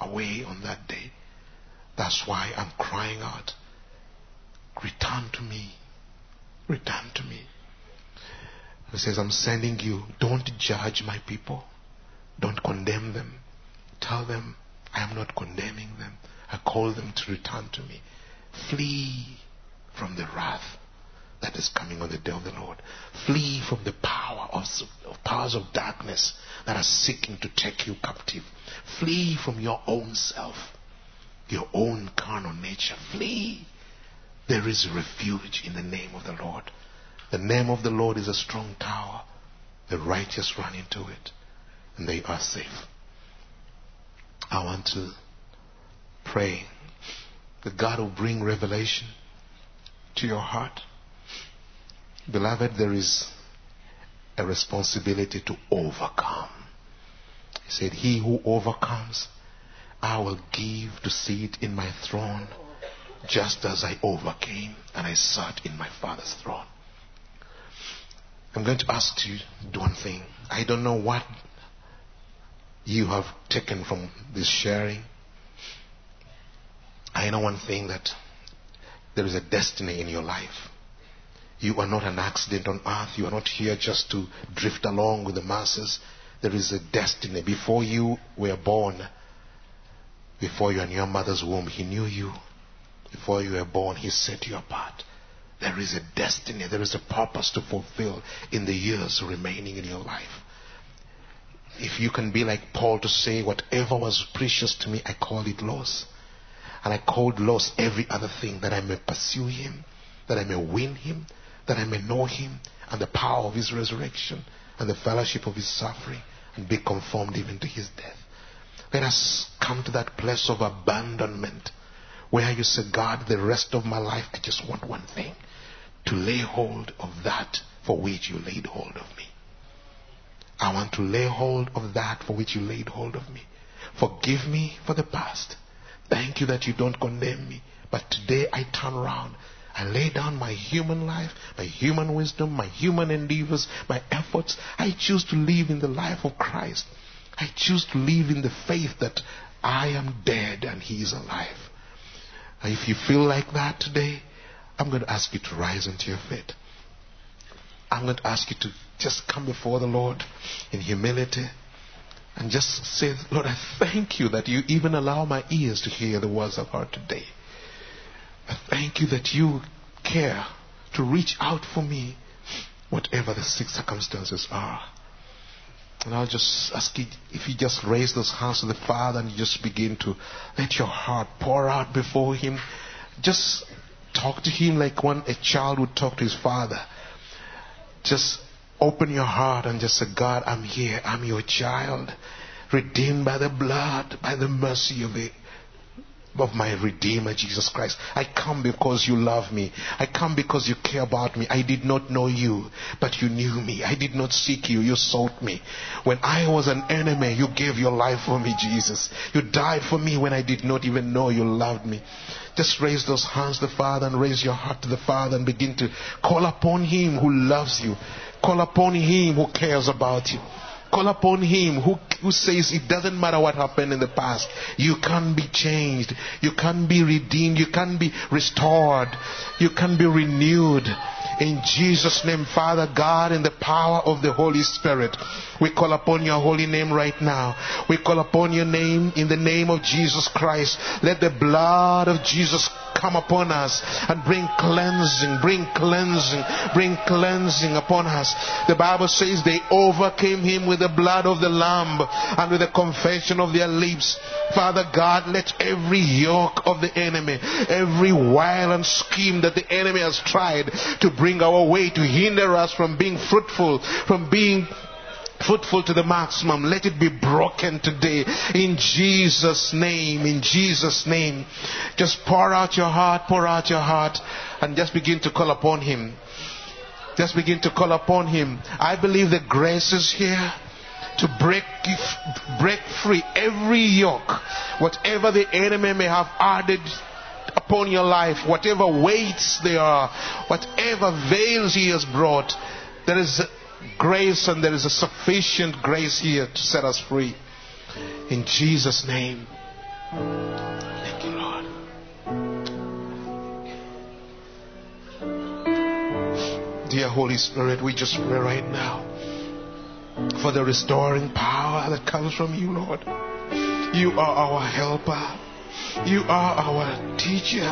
away on that day. That's why I'm crying out, Return to me. Return to me. He says, I'm sending you. Don't judge my people. Don't condemn them. Tell them I am not condemning them. I call them to return to me. Flee from the wrath that is coming on the day of the Lord. Flee from the power of, of, powers of darkness that are seeking to take you captive. Flee from your own self, your own carnal nature. Flee. There is refuge in the name of the Lord. The name of the Lord is a strong tower. The righteous run into it and they are safe. I want to pray that God will bring revelation to your heart. Beloved, there is a responsibility to overcome. He said, He who overcomes, I will give to sit in my throne just as I overcame and I sat in my Father's throne. I'm going to ask you one thing. I don't know what you have taken from this sharing. I know one thing that there is a destiny in your life. You are not an accident on earth. You are not here just to drift along with the masses. There is a destiny. Before you were born, before you are in your mother's womb, He knew you. Before you were born, He set you apart. There is a destiny, there is a purpose to fulfill in the years remaining in your life. If you can be like Paul to say, whatever was precious to me, I call it loss. And I called loss every other thing that I may pursue him, that I may win him, that I may know him and the power of his resurrection and the fellowship of his suffering and be conformed even to his death. Let us come to that place of abandonment where you say, God, the rest of my life, I just want one thing to lay hold of that for which you laid hold of me. I want to lay hold of that for which you laid hold of me. Forgive me for the past. Thank you that you don't condemn me. But today I turn around. I lay down my human life, my human wisdom, my human endeavors, my efforts. I choose to live in the life of Christ. I choose to live in the faith that I am dead and He is alive. If you feel like that today, I'm going to ask you to rise into your feet. I'm going to ask you to just come before the Lord in humility and just say, Lord, I thank you that you even allow my ears to hear the words I've heard today. I thank you that you care to reach out for me, whatever the sick circumstances are. And I'll just ask you if you just raise those hands to the Father and you just begin to let your heart pour out before Him. Just talk to Him like one a child would talk to his father. Just open your heart and just say, God, I'm here. I'm your child, redeemed by the blood, by the mercy of it of my Redeemer Jesus Christ. I come because you love me. I come because you care about me. I did not know you, but you knew me. I did not seek you. You sought me. When I was an enemy, you gave your life for me, Jesus. You died for me when I did not even know you loved me. Just raise those hands to the Father and raise your heart to the Father and begin to call upon Him who loves you. Call upon Him who cares about you. Call upon Him who, who says it doesn't matter what happened in the past. You can be changed. You can be redeemed. You can be restored. You can be renewed. In Jesus' name, Father God, in the power of the Holy Spirit, we call upon your holy name right now. We call upon your name in the name of Jesus Christ. Let the blood of Jesus come upon us and bring cleansing, bring cleansing, bring cleansing upon us. The Bible says they overcame him with the blood of the Lamb and with the confession of their lips. Father God, let every yoke of the enemy, every wile and scheme that the enemy has tried to bring our way to hinder us from being fruitful, from being fruitful to the maximum. Let it be broken today in Jesus' name. In Jesus' name. Just pour out your heart, pour out your heart, and just begin to call upon Him. Just begin to call upon Him. I believe the grace is here to break break free every yoke, whatever the enemy may have added upon your life, whatever weights they are, whatever veils he has brought. There is grace and there is a sufficient grace here to set us free. In Jesus' name. Thank you, Lord. Dear Holy Spirit, we just pray right now for the restoring power that comes from you, Lord. You are our helper. You are our teacher,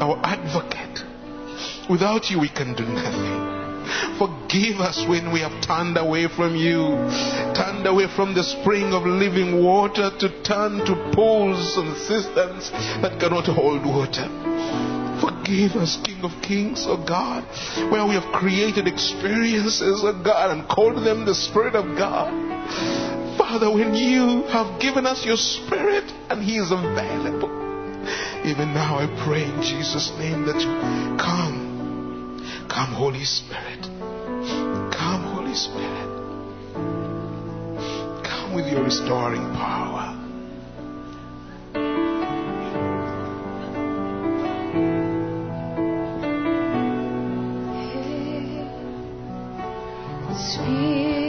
our advocate. Without you, we can do nothing. Forgive us when we have turned away from you, turned away from the spring of living water to turn to pools and cisterns that cannot hold water. Forgive us, King of Kings, O oh God, where we have created experiences, O oh God, and called them the Spirit of God. Father, when you have given us your Spirit and He is available, even now I pray in Jesus' name that you come. Come, Holy Spirit. Come, Holy Spirit. Come with your restoring power. Spirit.